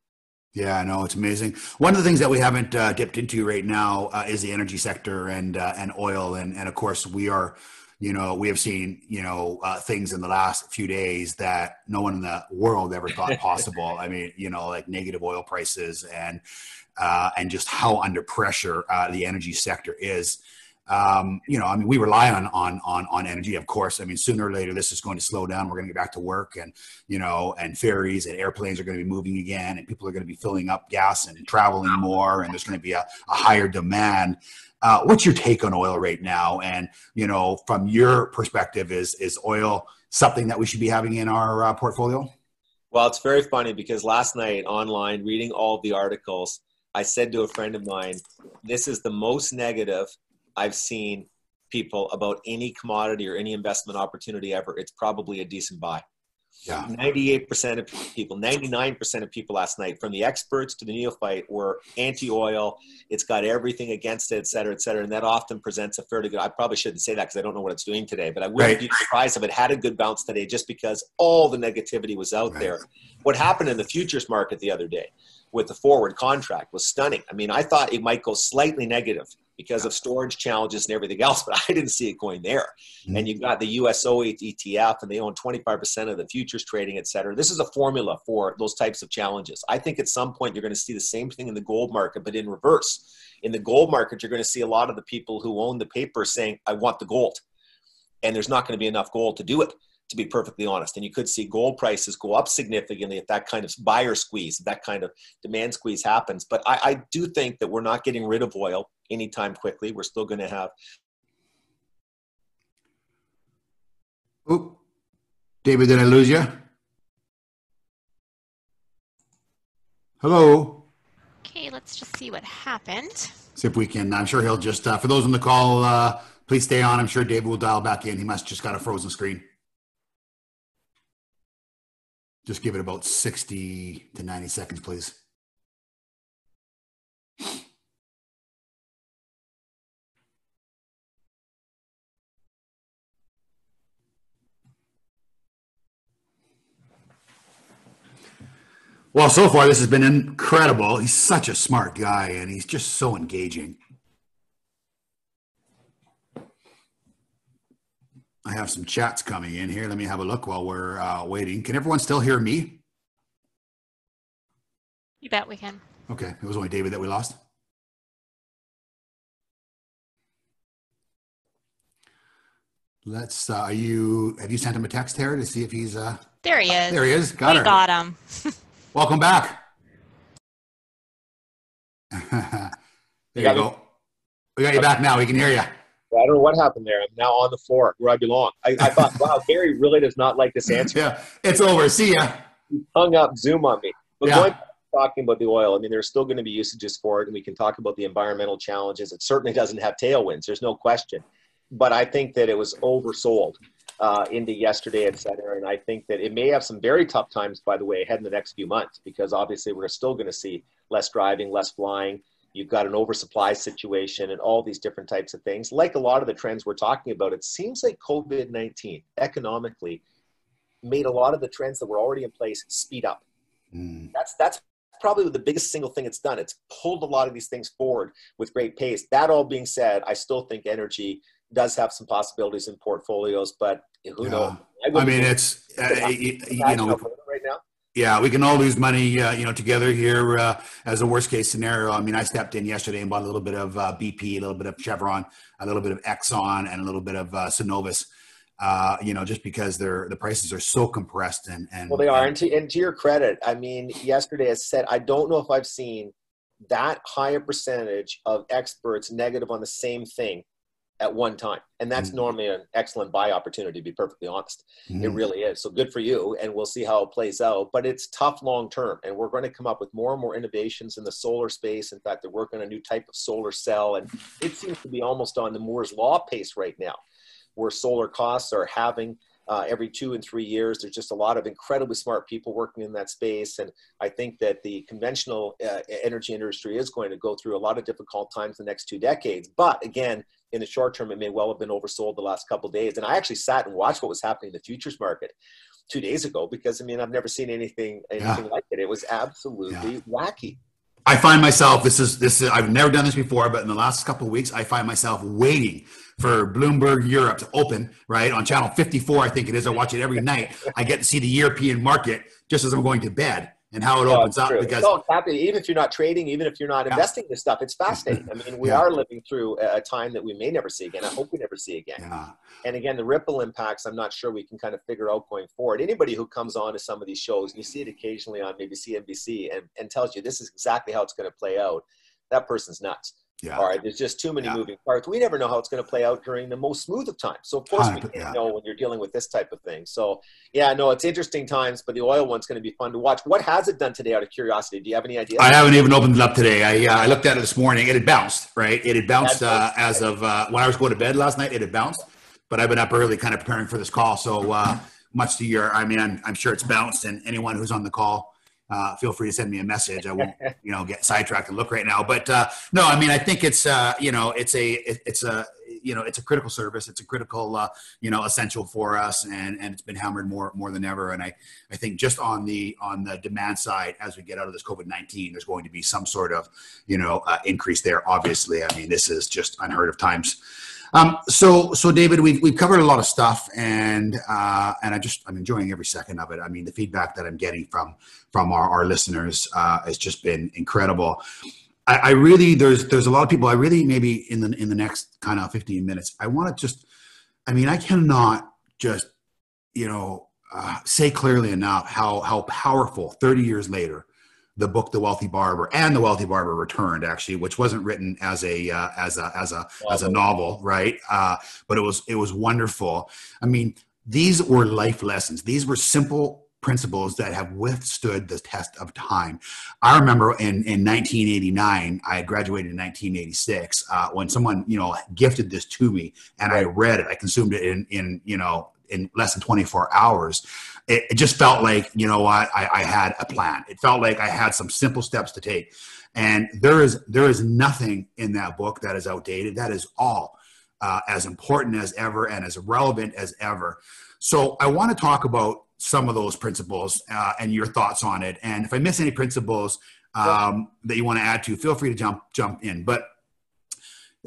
Yeah, I know it's amazing. One of the things that we haven't uh, dipped into right now uh, is the energy sector and uh, and oil, and and of course we are, you know, we have seen you know uh, things in the last few days that no one in the world ever thought possible. (laughs) I mean, you know, like negative oil prices and uh, and just how under pressure uh, the energy sector is. Um, you know, I mean, we rely on on on on energy, of course. I mean, sooner or later, this is going to slow down. We're going to get back to work, and you know, and ferries and airplanes are going to be moving again, and people are going to be filling up gas and traveling more, and there's going to be a, a higher demand. Uh, what's your take on oil right now? And you know, from your perspective, is is oil something that we should be having in our uh, portfolio? Well, it's very funny because last night online, reading all the articles, I said to a friend of mine, this is the most negative I've seen people about any commodity or any investment opportunity ever. It's probably a decent buy. Yeah. 98% of people, 99% of people last night, from the experts to the neophyte, were anti oil. It's got everything against it, et cetera, et cetera. And that often presents a fairly good. I probably shouldn't say that because I don't know what it's doing today, but I wouldn't Right. be surprised if it had a good bounce today just because all the negativity was out Right. there. What happened in the futures market the other day with the forward contract was stunning. I mean, I thought it might go slightly negative because of storage challenges and everything else, (laughs) but I didn't see it going there. Mhm. And you've got the USO ETF, and they own 25% of the futures trading, et cetera. This is a formula for those types of challenges. I think at some point you're going to see the same thing in the gold market, but in reverse. In the gold market, you're going to see a lot of the people who own the paper saying, I want the gold. And there's not going to be enough gold to do it to be perfectly honest. And you could see gold prices go up significantly if that kind of buyer squeeze, if that kind of demand squeeze happens. But I, I do think that we're not getting rid of oil anytime quickly. We're still going to have. Oop. David, did I lose you? Hello. Okay, let's just see what happened. See if we can. I'm sure he'll just, uh, for those on the call, uh, please stay on. I'm sure David will dial back in. He must just got a frozen screen. Just give it about 60 to 90 seconds, please. Well, so far this has been incredible. He's such a smart guy and he's just so engaging. I have some chats coming in here. Let me have a look while we're uh, waiting. Can everyone still hear me? You bet we can. Okay, it was only David that we lost. Let's. Uh, are you? Have you sent him a text, here to see if he's? Uh, There he is. there he is. Got we her. got him. (laughs) Welcome back. (laughs) there you got me? go. We got you back now. We can hear you. I don't know what happened there. I'm now on the floor where I belong. I, I thought, (laughs) wow, Gary really does not like this answer. Yeah, it's over. See ya. He hung up Zoom on me. But Yeah. going back talking about the oil, I mean, there's still going to be usages for it, and we can talk about the environmental challenges. It certainly doesn't have tailwinds. There's no question. But I think that it was oversold uh, into yesterday, et cetera. And I think that it may have some very tough times, by the way, ahead in the next few months, because obviously we're still going to see less driving, less flying. You've got an oversupply situation and all these different types of things. Like a lot of the trends we're talking about, it seems like COVID 19 economically made a lot of the trends that were already in place speed up. Mm, That's that's probably the biggest single thing it's done. It's pulled a lot of these things forward with great pace. That all being said, I still think energy does have some possibilities in portfolios, but who Yeah. knows? I wouldn't mean, it's, uh, you know, Alberta right now. Yeah, we can all lose money, uh, you know, together here uh, as a worst case scenario. I mean, I stepped in yesterday and bought a little bit of uh, BP, a little bit of Chevron, a little bit of Exxon, and a little bit of uh, Cenovus. Uh, you know, just because they're the prices are so compressed and and Well, they are, and to, and to your credit, I mean, yesterday I said I don't know if I've seen that high a percentage of experts negative on the same thing at one time, and that's Mhm. normally an excellent buy opportunity. To be perfectly honest, it Mhm. really is. So good for you, and we'll see how it plays out. But it's tough long term, and we're going to come up with more and more innovations in the solar space. In fact, they're working on a new type of solar cell, and it seems to be almost on the Moore's law pace right now, where solar costs are having uh, every two and three years. There's just a lot of incredibly smart people working in that space, and I think that the conventional uh, energy industry is going to go through a lot of difficult times the next two decades. But again, in the short term, it may well have been oversold the last couple of days. And I actually sat and watched what was happening in the futures market two days ago because I mean I've never seen anything anything like it. It was absolutely wacky. I find myself this is this is I've never done this before, but in the last couple of weeks, I find myself waiting for Bloomberg Europe to open right on channel 54. I think it is. I watch it every night. I get to see the European market just as I'm going to bed and how it No, opens up because No, even if you're not trading, even if you're not Yeah. investing in this stuff, it's fascinating. I mean, we Yeah. are living through a a time that we may never see again. I hope we never see again. yeah, And again, the ripple impacts, I'm not sure we can kind of figure out going forward. Anybody who comes on to some of these shows, and you see it occasionally on maybe CNBC and, and tells you this is exactly how it's going to play out, that person's nuts. Yeah. All right, there's just too many Yeah. moving parts. We never know how it's going to play out during the most smooth of times. So, of course, we 100%, can't yeah. know when you're dealing with this type of thing. So, yeah, no, it's interesting times, but the oil one's going to be fun to watch. What has it done today out of curiosity? Do you have any idea? I haven't even opened it up today. I uh, I looked at it this morning. It had bounced, right? It had bounced uh, as of uh, when I was going to bed last night. It had bounced, but I've been up early, kind of preparing for this call. So uh, much to your, I mean, I'm, I'm sure it's bounced. And anyone who's on the call, uh, feel free to send me a message. I won't, (laughs) you know, get sidetracked and look right now. But uh, no, I mean, I think it's, uh, you know, it's a, it, it's a, you know, it's a critical service. It's a critical, uh, you know, essential for us, and and it's been hammered more more than ever. And I, I think just on the on the demand side, as we get out of this COVID nineteen, there's going to be some sort of, you know, uh, increase there. Obviously, I mean, this is just unheard of times. Um, so, so David, we've, we've covered a lot of stuff and, uh, and I just, I'm enjoying every second of it. I mean, the feedback that I'm getting from, from our, our listeners, uh, has just been incredible. I, I really, there's, there's a lot of people I really, maybe in the, in the next kind of 15 minutes, I want to just, I mean, I cannot just, you know, uh, say clearly enough how, how powerful 30 years later, the book The Wealthy Barber and The Wealthy Barber Returned actually, which wasn't written as a uh, as a as a as a novel, right? Uh, but it was it was wonderful. I mean, these were life lessons. These were simple principles that have withstood the test of time. I remember in in 1989, I graduated in 1986 uh, when someone you know gifted this to me, and I read it. I consumed it in in you know in less than 24 hours. It, it just felt like you know what I, I had a plan. It felt like i had some simple steps to take. And there is there is nothing in that book that is outdated. That is all uh, as important as ever and as relevant as ever. So i want to talk about some of those principles uh, and your thoughts on it and if i miss any principles um, that you want to add to feel free to jump jump in but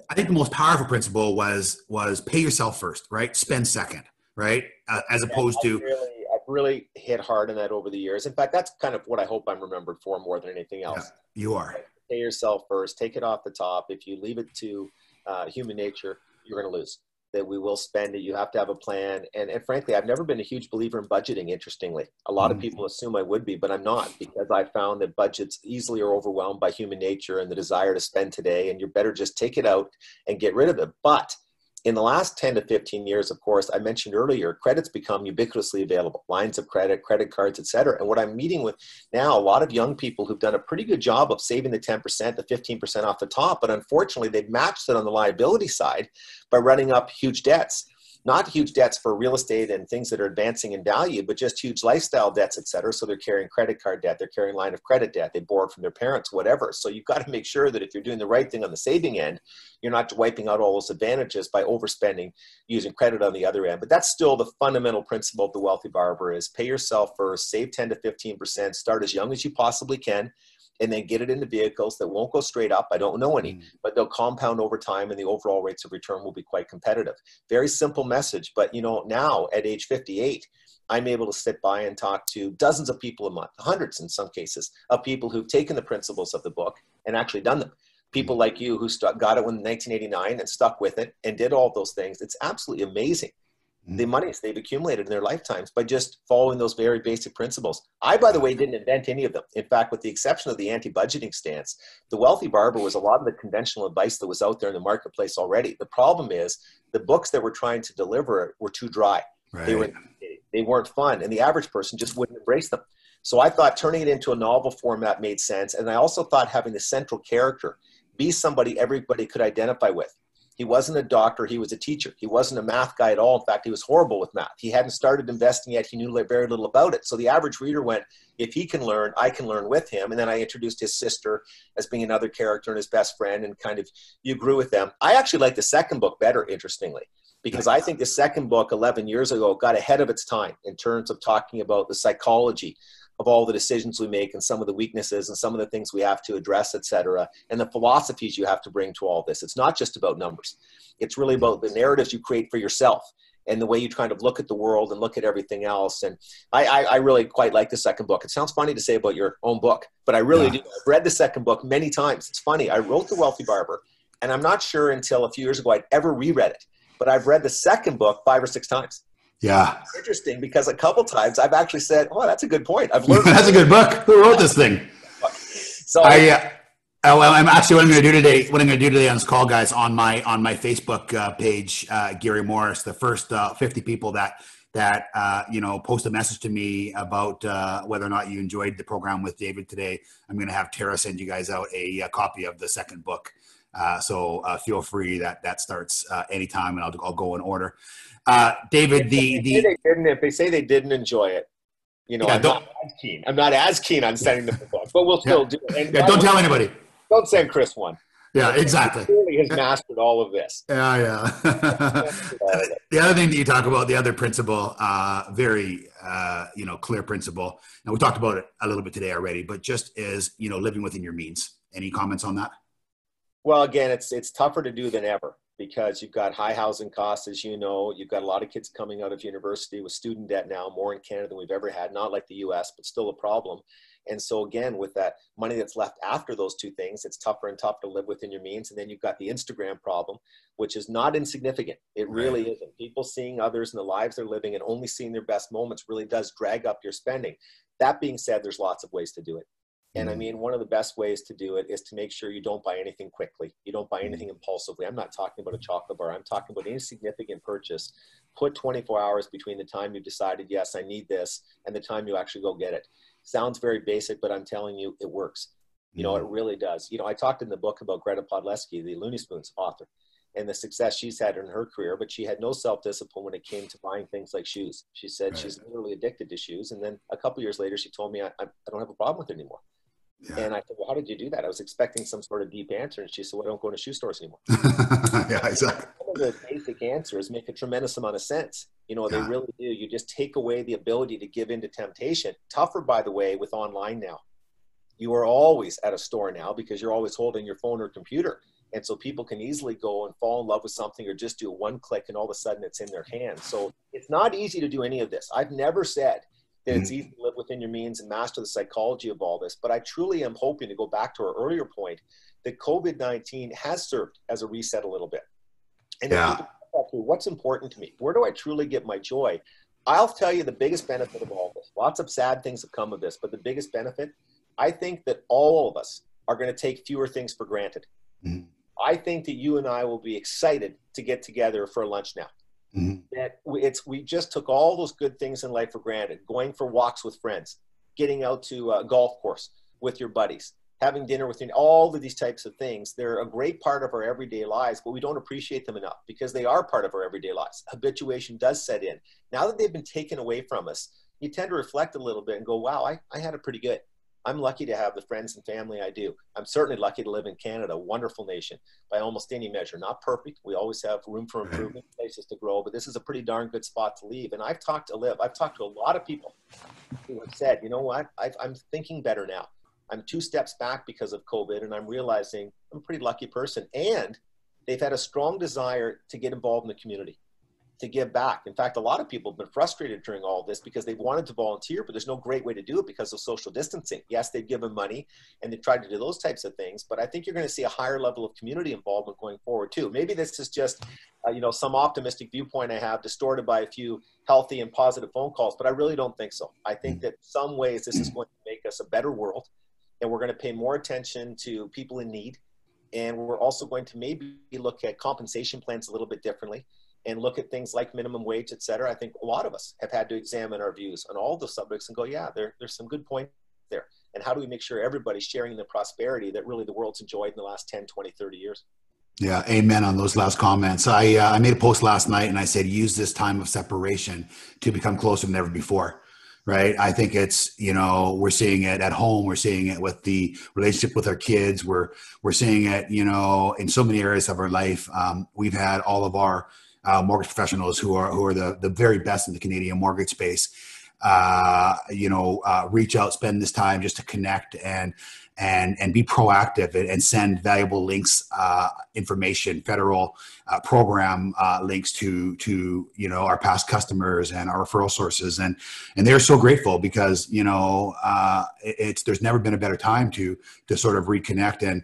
i think the most powerful principle was was pay yourself first right spend second right uh, as opposed I've to really, I've really hit hard on that over the years. In fact, that's kind of what I hope I'm remembered for more than anything else. you are Pay yourself first. Take it off the top. If you leave it to uh, human nature, you're going to lose. That we will spend it. You have to have a plan. And, and frankly, I've never been a huge believer in budgeting. Interestingly, a lot Mhm. of people assume I would be, but I'm not because I found that budgets easily are overwhelmed by human nature and the desire to spend today. And you're better just take it out and get rid of it. But in the last 10 to 15 years, of course, I mentioned earlier, credit's become ubiquitously available, lines of credit, credit cards, et cetera. And what I'm meeting with now, a lot of young people who've done a pretty good job of saving the 10%, the 15% off the top, but unfortunately, they've matched it on the liability side by running up huge debts. Not huge debts for real estate and things that are advancing in value, but just huge lifestyle debts, et cetera. So they're carrying credit card debt, they're carrying line of credit debt, they borrowed from their parents, whatever. So you've got to make sure that if you're doing the right thing on the saving end, you're not wiping out all those advantages by overspending using credit on the other end but that's still the fundamental principle of the wealthy barber is pay yourself first save 10 to 15% start as young as you possibly can and then get it into vehicles that won't go straight up. I don't know any, mm. but they'll compound over time and the overall rates of return will be quite competitive. Very simple message, but you know, now at age 58, I'm able to sit by and talk to dozens of people a month, hundreds in some cases, of people who've taken the principles of the book and actually done them. People like you who stuck, got it in 1989 and stuck with it and did all those things. It's absolutely amazing the monies they've accumulated in their lifetimes by just following those very basic principles. I, by the way, didn't invent any of them. In fact, with the exception of the anti budgeting stance, the wealthy barber was a lot of the conventional advice that was out there in the marketplace already. The problem is the books that we're trying to deliver were too dry. Right. They, were, they weren't fun, and the average person just wouldn't embrace them. So I thought turning it into a novel format made sense. And I also thought having the central character be somebody everybody could identify with. He wasn't a doctor, he was a teacher. He wasn't a math guy at all. In fact, he was horrible with math. He hadn't started investing yet, he knew very little about it. So the average reader went, if he can learn, I can learn with him. And then I introduced his sister as being another character and his best friend, and kind of you grew with them. I actually like the second book better, interestingly because I think the second book 11 years ago got ahead of its time in terms of talking about the psychology of all the decisions we make and some of the weaknesses and some of the things we have to address, et cetera, and the philosophies you have to bring to all this. It's not just about numbers. It's really about the narratives you create for yourself and the way you kind of look at the world and look at everything else. And I, I, I really quite like the second book. It sounds funny to say about your own book, but I really yeah. do. I've read the second book many times. It's funny. I wrote The Wealthy Barber, and I'm not sure until a few years ago I'd ever reread it, but I've read the second book five or six times. Yeah. It's interesting because a couple times I've actually said, "Oh, that's a good point." I've learned (laughs) that's a good book. Who wrote this thing? So I, uh, oh, well, I'm actually what I'm going to do today. What I'm going to do today on this call, guys, on my on my Facebook uh, page, uh, Gary Mauris, the first uh, 50 people that that uh, you know post a message to me about uh, whether or not you enjoyed the program with David today. I'm going to have Tara send you guys out a, a copy of the second book. So uh, feel free that that starts uh, anytime, and I'll I'll go in order. Uh, David, the the they didn't, if they say they didn't enjoy it, you know, yeah, I'm not as keen. I'm not as keen on sending them the book, but we'll still yeah. do it. And yeah, don't tell anybody. Don't send Chris one. Yeah, exactly. He really has mastered all of this. Yeah, yeah. (laughs) the other thing that you talk about, the other principle, uh, very, uh, you know, clear principle. Now we talked about it a little bit today already, but just is, you know, living within your means. Any comments on that? Well, again, it's it's tougher to do than ever because you've got high housing costs, as you know. You've got a lot of kids coming out of university with student debt now, more in Canada than we've ever had. Not like the US, but still a problem. And so, again, with that money that's left after those two things, it's tougher and tougher to live within your means. And then you've got the Instagram problem, which is not insignificant. It really right. isn't. People seeing others and the lives they're living and only seeing their best moments really does drag up your spending. That being said, there's lots of ways to do it. And I mm. mean, one of the best ways to do it is to make sure you don't buy anything quickly. You don't buy anything mm. impulsively. I'm not talking about a chocolate bar. I'm talking about any significant purchase. Put 24 hours between the time you decided, yes, I need this, and the time you actually go get it. Sounds very basic, but I'm telling you, it works. You know, it mm. really does. You know, I talked in the book about Greta Podleski, the Looney Spoons author, and the success she's had in her career, but she had no self discipline when it came to buying things like shoes. She said right. she's literally addicted to shoes. And then a couple years later, she told me, I, I don't have a problem with it anymore. Yeah. And I said, Well, how did you do that? I was expecting some sort of deep answer. And she said, Well, I don't go into shoe stores anymore. (laughs) yeah, exactly. Some of the basic answers make a tremendous amount of sense. You know, they really do. You just take away the ability to give in to temptation. Tougher, by the way, with online now. You are always at a store now because you're always holding your phone or computer. And so people can easily go and fall in love with something or just do one click and all of a sudden it's in their hands. So it's not easy to do any of this. I've never said that it's mm-hmm. easy to live within your means and master the psychology of all this. But I truly am hoping to go back to our earlier point that COVID 19 has served as a reset a little bit. And yeah. what's important to me? Where do I truly get my joy? I'll tell you the biggest benefit of all this. Lots of sad things have come of this, but the biggest benefit, I think that all of us are going to take fewer things for granted. Mm-hmm. I think that you and I will be excited to get together for lunch now. Mm-hmm. That we, it's we just took all those good things in life for granted. Going for walks with friends, getting out to a golf course with your buddies, having dinner with you, all of these types of things. They're a great part of our everyday lives, but we don't appreciate them enough because they are part of our everyday lives. Habituation does set in. Now that they've been taken away from us, you tend to reflect a little bit and go, "Wow, I, I had it pretty good." I'm lucky to have the friends and family I do. I'm certainly lucky to live in Canada, a wonderful nation by almost any measure. Not perfect. We always have room for improvement, places to grow, but this is a pretty darn good spot to leave. And I've talked to live. I've talked to a lot of people who have said, you know what, i am thinking better now. I'm two steps back because of COVID, and I'm realizing I'm a pretty lucky person. And they've had a strong desire to get involved in the community to give back. In fact, a lot of people have been frustrated during all this because they've wanted to volunteer, but there's no great way to do it because of social distancing. Yes, they've given money and they've tried to do those types of things, but I think you're going to see a higher level of community involvement going forward too. Maybe this is just, uh, you know, some optimistic viewpoint I have distorted by a few healthy and positive phone calls, but I really don't think so. I think mm. that some ways this is going to make us a better world and we're going to pay more attention to people in need. And we're also going to maybe look at compensation plans a little bit differently and look at things like minimum wage, et cetera, I think a lot of us have had to examine our views on all the subjects and go, yeah, there, there's some good points there. And how do we make sure everybody's sharing the prosperity that really the world's enjoyed in the last 10, 20, 30 years? Yeah, amen on those last comments. I uh, I made a post last night and I said use this time of separation to become closer than ever before. Right? I think it's you know we're seeing it at home. We're seeing it with the relationship with our kids. We're we're seeing it you know in so many areas of our life. Um, we've had all of our uh, mortgage professionals who are who are the the very best in the Canadian mortgage space. Uh, you know, uh, reach out, spend this time just to connect and and and be proactive and, and send valuable links, uh, information, federal uh, program uh, links to to you know our past customers and our referral sources, and and they're so grateful because you know uh, it's there's never been a better time to to sort of reconnect, and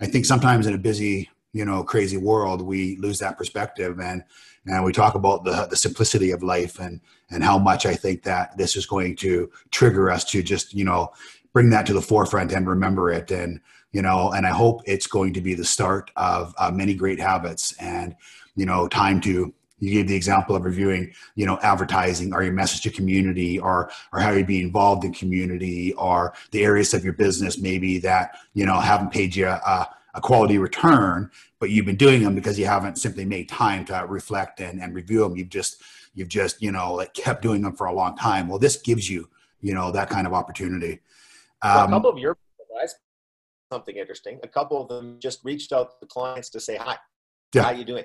I think sometimes in a busy you know crazy world we lose that perspective. And and we talk about the the simplicity of life and and how much i think that this is going to trigger us to just you know bring that to the forefront and remember it. And you know and i hope it's going to be the start of uh, many great habits. And you know time to you gave the example of reviewing you know advertising or your message to community or or how you be involved in community or the areas of your business maybe that you know haven't paid you a, a quality return, but you've been doing them because you haven't simply made time to reflect and, and review them. You've just you've just you know like kept doing them for a long time. Well, this gives you you know that kind of opportunity. Um, well, a um, couple of your guys, something interesting. A couple of them just reached out to the clients to say hi. Yeah. How you doing?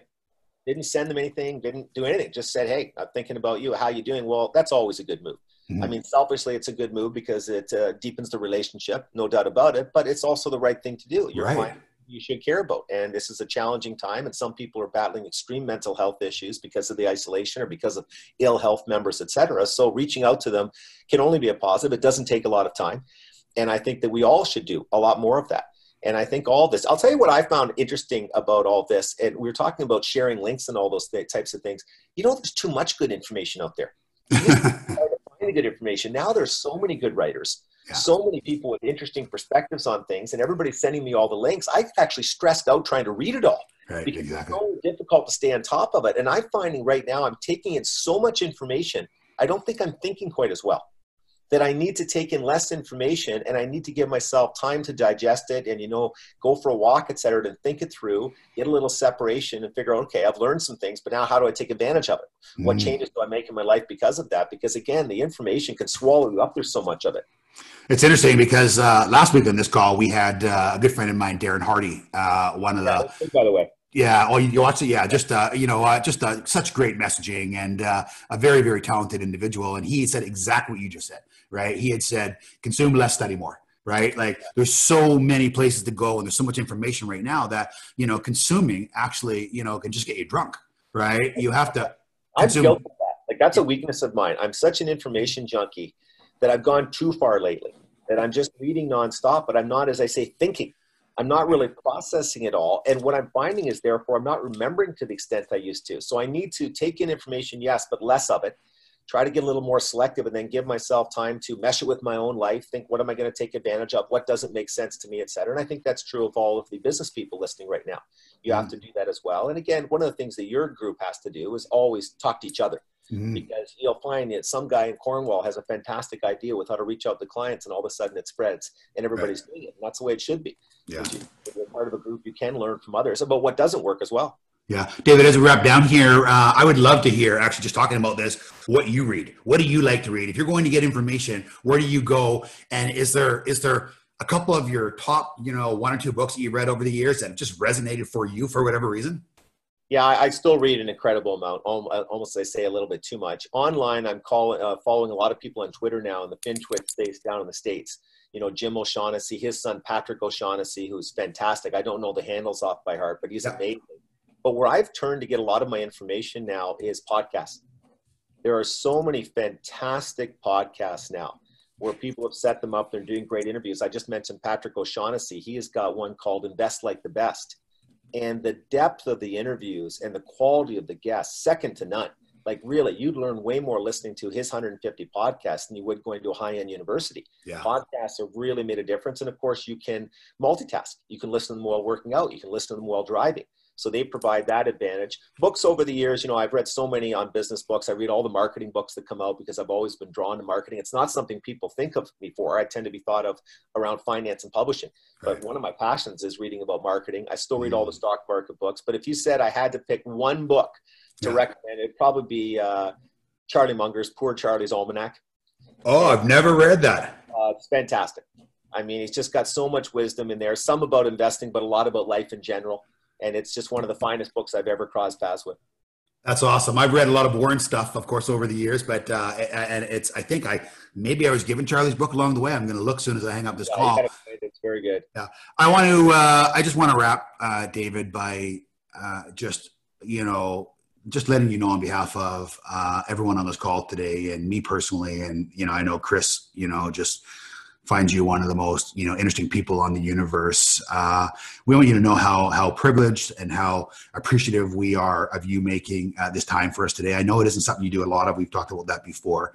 Didn't send them anything. Didn't do anything. Just said, "Hey, I'm thinking about you. How you doing?" Well, that's always a good move. Mm-hmm. I mean, selfishly, it's a good move because it uh, deepens the relationship, no doubt about it. But it's also the right thing to do. You're right you should care about. And this is a challenging time, and some people are battling extreme mental health issues because of the isolation or because of ill health members, etc. So reaching out to them can only be a positive. It doesn't take a lot of time, and I think that we all should do a lot more of that. And I think all this, I'll tell you what I found interesting about all this. And we are talking about sharing links and all those th- types of things. You know, there's too much good information out there. (laughs) find good information. Now there's so many good writers yeah. so many people with interesting perspectives on things, and everybody's sending me all the links. I actually stressed out trying to read it all right, because exactly. it's so difficult to stay on top of it. And I'm finding right now I'm taking in so much information. I don't think I'm thinking quite as well. That I need to take in less information and I need to give myself time to digest it and you know go for a walk, etc. to think it through, get a little separation and figure out, okay, I've learned some things, but now how do I take advantage of it? Mm. What changes do I make in my life because of that? Because again, the information can swallow you up. There's so much of it. It's interesting because uh, last week on this call we had uh, a good friend of mine, Darren Hardy, uh, one of the. Yeah, by the way. Yeah, oh, you watch it. Yeah, just uh, you know, uh, just uh, such great messaging and uh, a very, very talented individual. And he said exactly what you just said, right? He had said, "Consume less, study more." Right? Like, there's so many places to go, and there's so much information right now that you know, consuming actually, you know, can just get you drunk. Right? You have to. Consume. I'm guilty of that. Like, that's a weakness of mine. I'm such an information junkie that I've gone too far lately, that I'm just reading nonstop, but I'm not, as I say, thinking. I'm not really processing it all. And what I'm finding is, therefore, I'm not remembering to the extent I used to. So I need to take in information, yes, but less of it. Try to get a little more selective and then give myself time to mesh it with my own life. Think, what am I going to take advantage of? What doesn't make sense to me, et cetera. And I think that's true of all of the business people listening right now. You have mm. to do that as well. And again, one of the things that your group has to do is always talk to each other mm-hmm. because you'll find that some guy in Cornwall has a fantastic idea with how to reach out to clients, and all of a sudden it spreads, and everybody's right. doing it. And that's the way it should be. Yeah. If you're part of a group, you can learn from others about what doesn't work as well. Yeah, David. As we wrap down here, uh, I would love to hear. Actually, just talking about this, what you read. What do you like to read? If you're going to get information, where do you go? And is there is there a couple of your top, you know, one or two books that you read over the years that just resonated for you for whatever reason? Yeah, I, I still read an incredible amount. uh, Almost, I say a little bit too much. Online, I'm calling, uh, following a lot of people on Twitter now, and the FinTwit space down in the states. You know, Jim O'Shaughnessy, his son Patrick O'Shaughnessy, who's fantastic. I don't know the handles off by heart, but he's Yeah. amazing. But where I've turned to get a lot of my information now is podcasts. There are so many fantastic podcasts now where people have set them up. They're doing great interviews. I just mentioned Patrick O'Shaughnessy. He has got one called Invest Like the Best. And the depth of the interviews and the quality of the guests, second to none. Like, really, you'd learn way more listening to his 150 podcasts than you would going to a high end university. Yeah. Podcasts have really made a difference. And of course, you can multitask. You can listen to them while working out, you can listen to them while driving. So they provide that advantage. Books over the years, you know, I've read so many on business books. I read all the marketing books that come out because I've always been drawn to marketing. It's not something people think of me for. I tend to be thought of around finance and publishing. Right. But one of my passions is reading about marketing. I still read all the stock market books. But if you said I had to pick one book to Yeah. recommend, it'd probably be uh, Charlie Munger's Poor Charlie's Almanack. Oh, I've never read that. Uh, it's fantastic. I mean, he's just got so much wisdom in there. Some about investing, but a lot about life in general. And it's just one of the finest books I've ever crossed paths with. That's awesome. I've read a lot of Warren stuff, of course, over the years, but uh, and it's I think I maybe I was given Charlie's book along the way. I'm going to look soon as I hang up this Yeah, call. gotta. It's very good. Yeah, I want to. Uh, I just want to wrap, uh, David, by uh, just you know, just letting you know on behalf of uh, everyone on this call today, and me personally, and you know, I know Chris. You know, just finds you one of the most you know interesting people on the universe. Uh, we want you to know how how privileged and how appreciative we are of you making uh, this time for us today. I know it isn't something you do a lot of. We've talked about that before,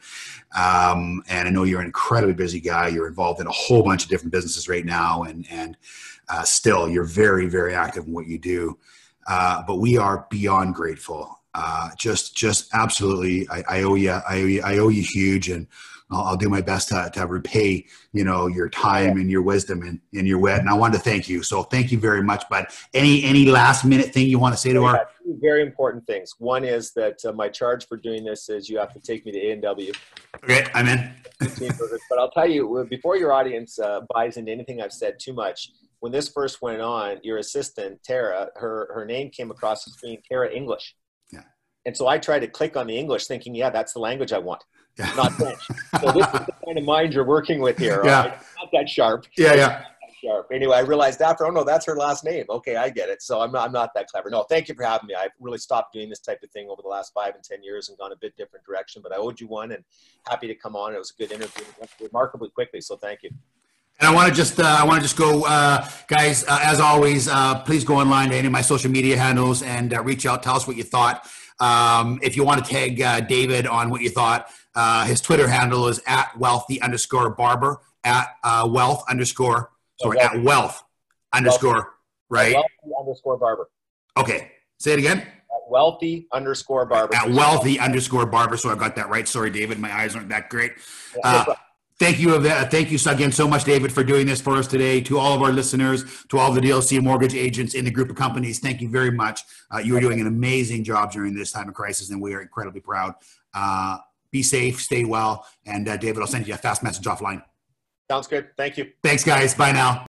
um, and I know you're an incredibly busy guy. You're involved in a whole bunch of different businesses right now, and and uh, still you're very very active in what you do. Uh, but we are beyond grateful. Uh, just just absolutely, I, I owe you. I owe you. I owe you huge, and I'll, I'll do my best to, to repay you know your time and your wisdom and, and your wit. And I wanted to thank you. So thank you very much. But any any last minute thing you want to say to We our two very important things. One is that uh, my charge for doing this is you have to take me to A&W. okay, I'm in. but I'll tell you, before your audience uh, buys into anything I've said too much, when this first went on, your assistant, Tara, her, her name came across the screen, Tara English. Yeah. And so I tried to click on the English thinking, yeah, that's the language I want, Yeah. not (laughs) French. so this is the kind of mind you're working with here. Yeah. right? Not that sharp. yeah, yeah. Sharp. Anyway, I realized after, oh no, that's her last name. Okay, I get it. So I'm not, I'm not that clever. No, thank you for having me. I've really stopped doing this type of thing over the last five and 10 years and gone a bit different direction, but I owed you one and happy to come on. It was a good interview. It went remarkably quickly. So thank you. And I want to just, uh, I want to just go, uh, guys. Uh, as always, uh, please go online to any of my social media handles and uh, reach out. Tell us what you thought. Um, if you want to tag uh, David on what you thought, uh, his Twitter handle is at wealthy underscore barber at uh, wealth underscore sorry at wealth underscore right. Wealthy underscore barber. Okay, say it again. At wealthy underscore barber. At wealthy underscore barber. So I got that right. Sorry, David. My eyes aren't that great. Yeah, Uh, no. Thank you, uh, thank you again so much, David, for doing this for us today. To all of our listeners, to all the DLC mortgage agents in the group of companies, thank you very much. Uh, you are doing an amazing job during this time of crisis, and we are incredibly proud. Uh, be safe, stay well, and uh, David, I'll send you a fast message offline. Sounds good. Thank you. Thanks, guys. Bye now.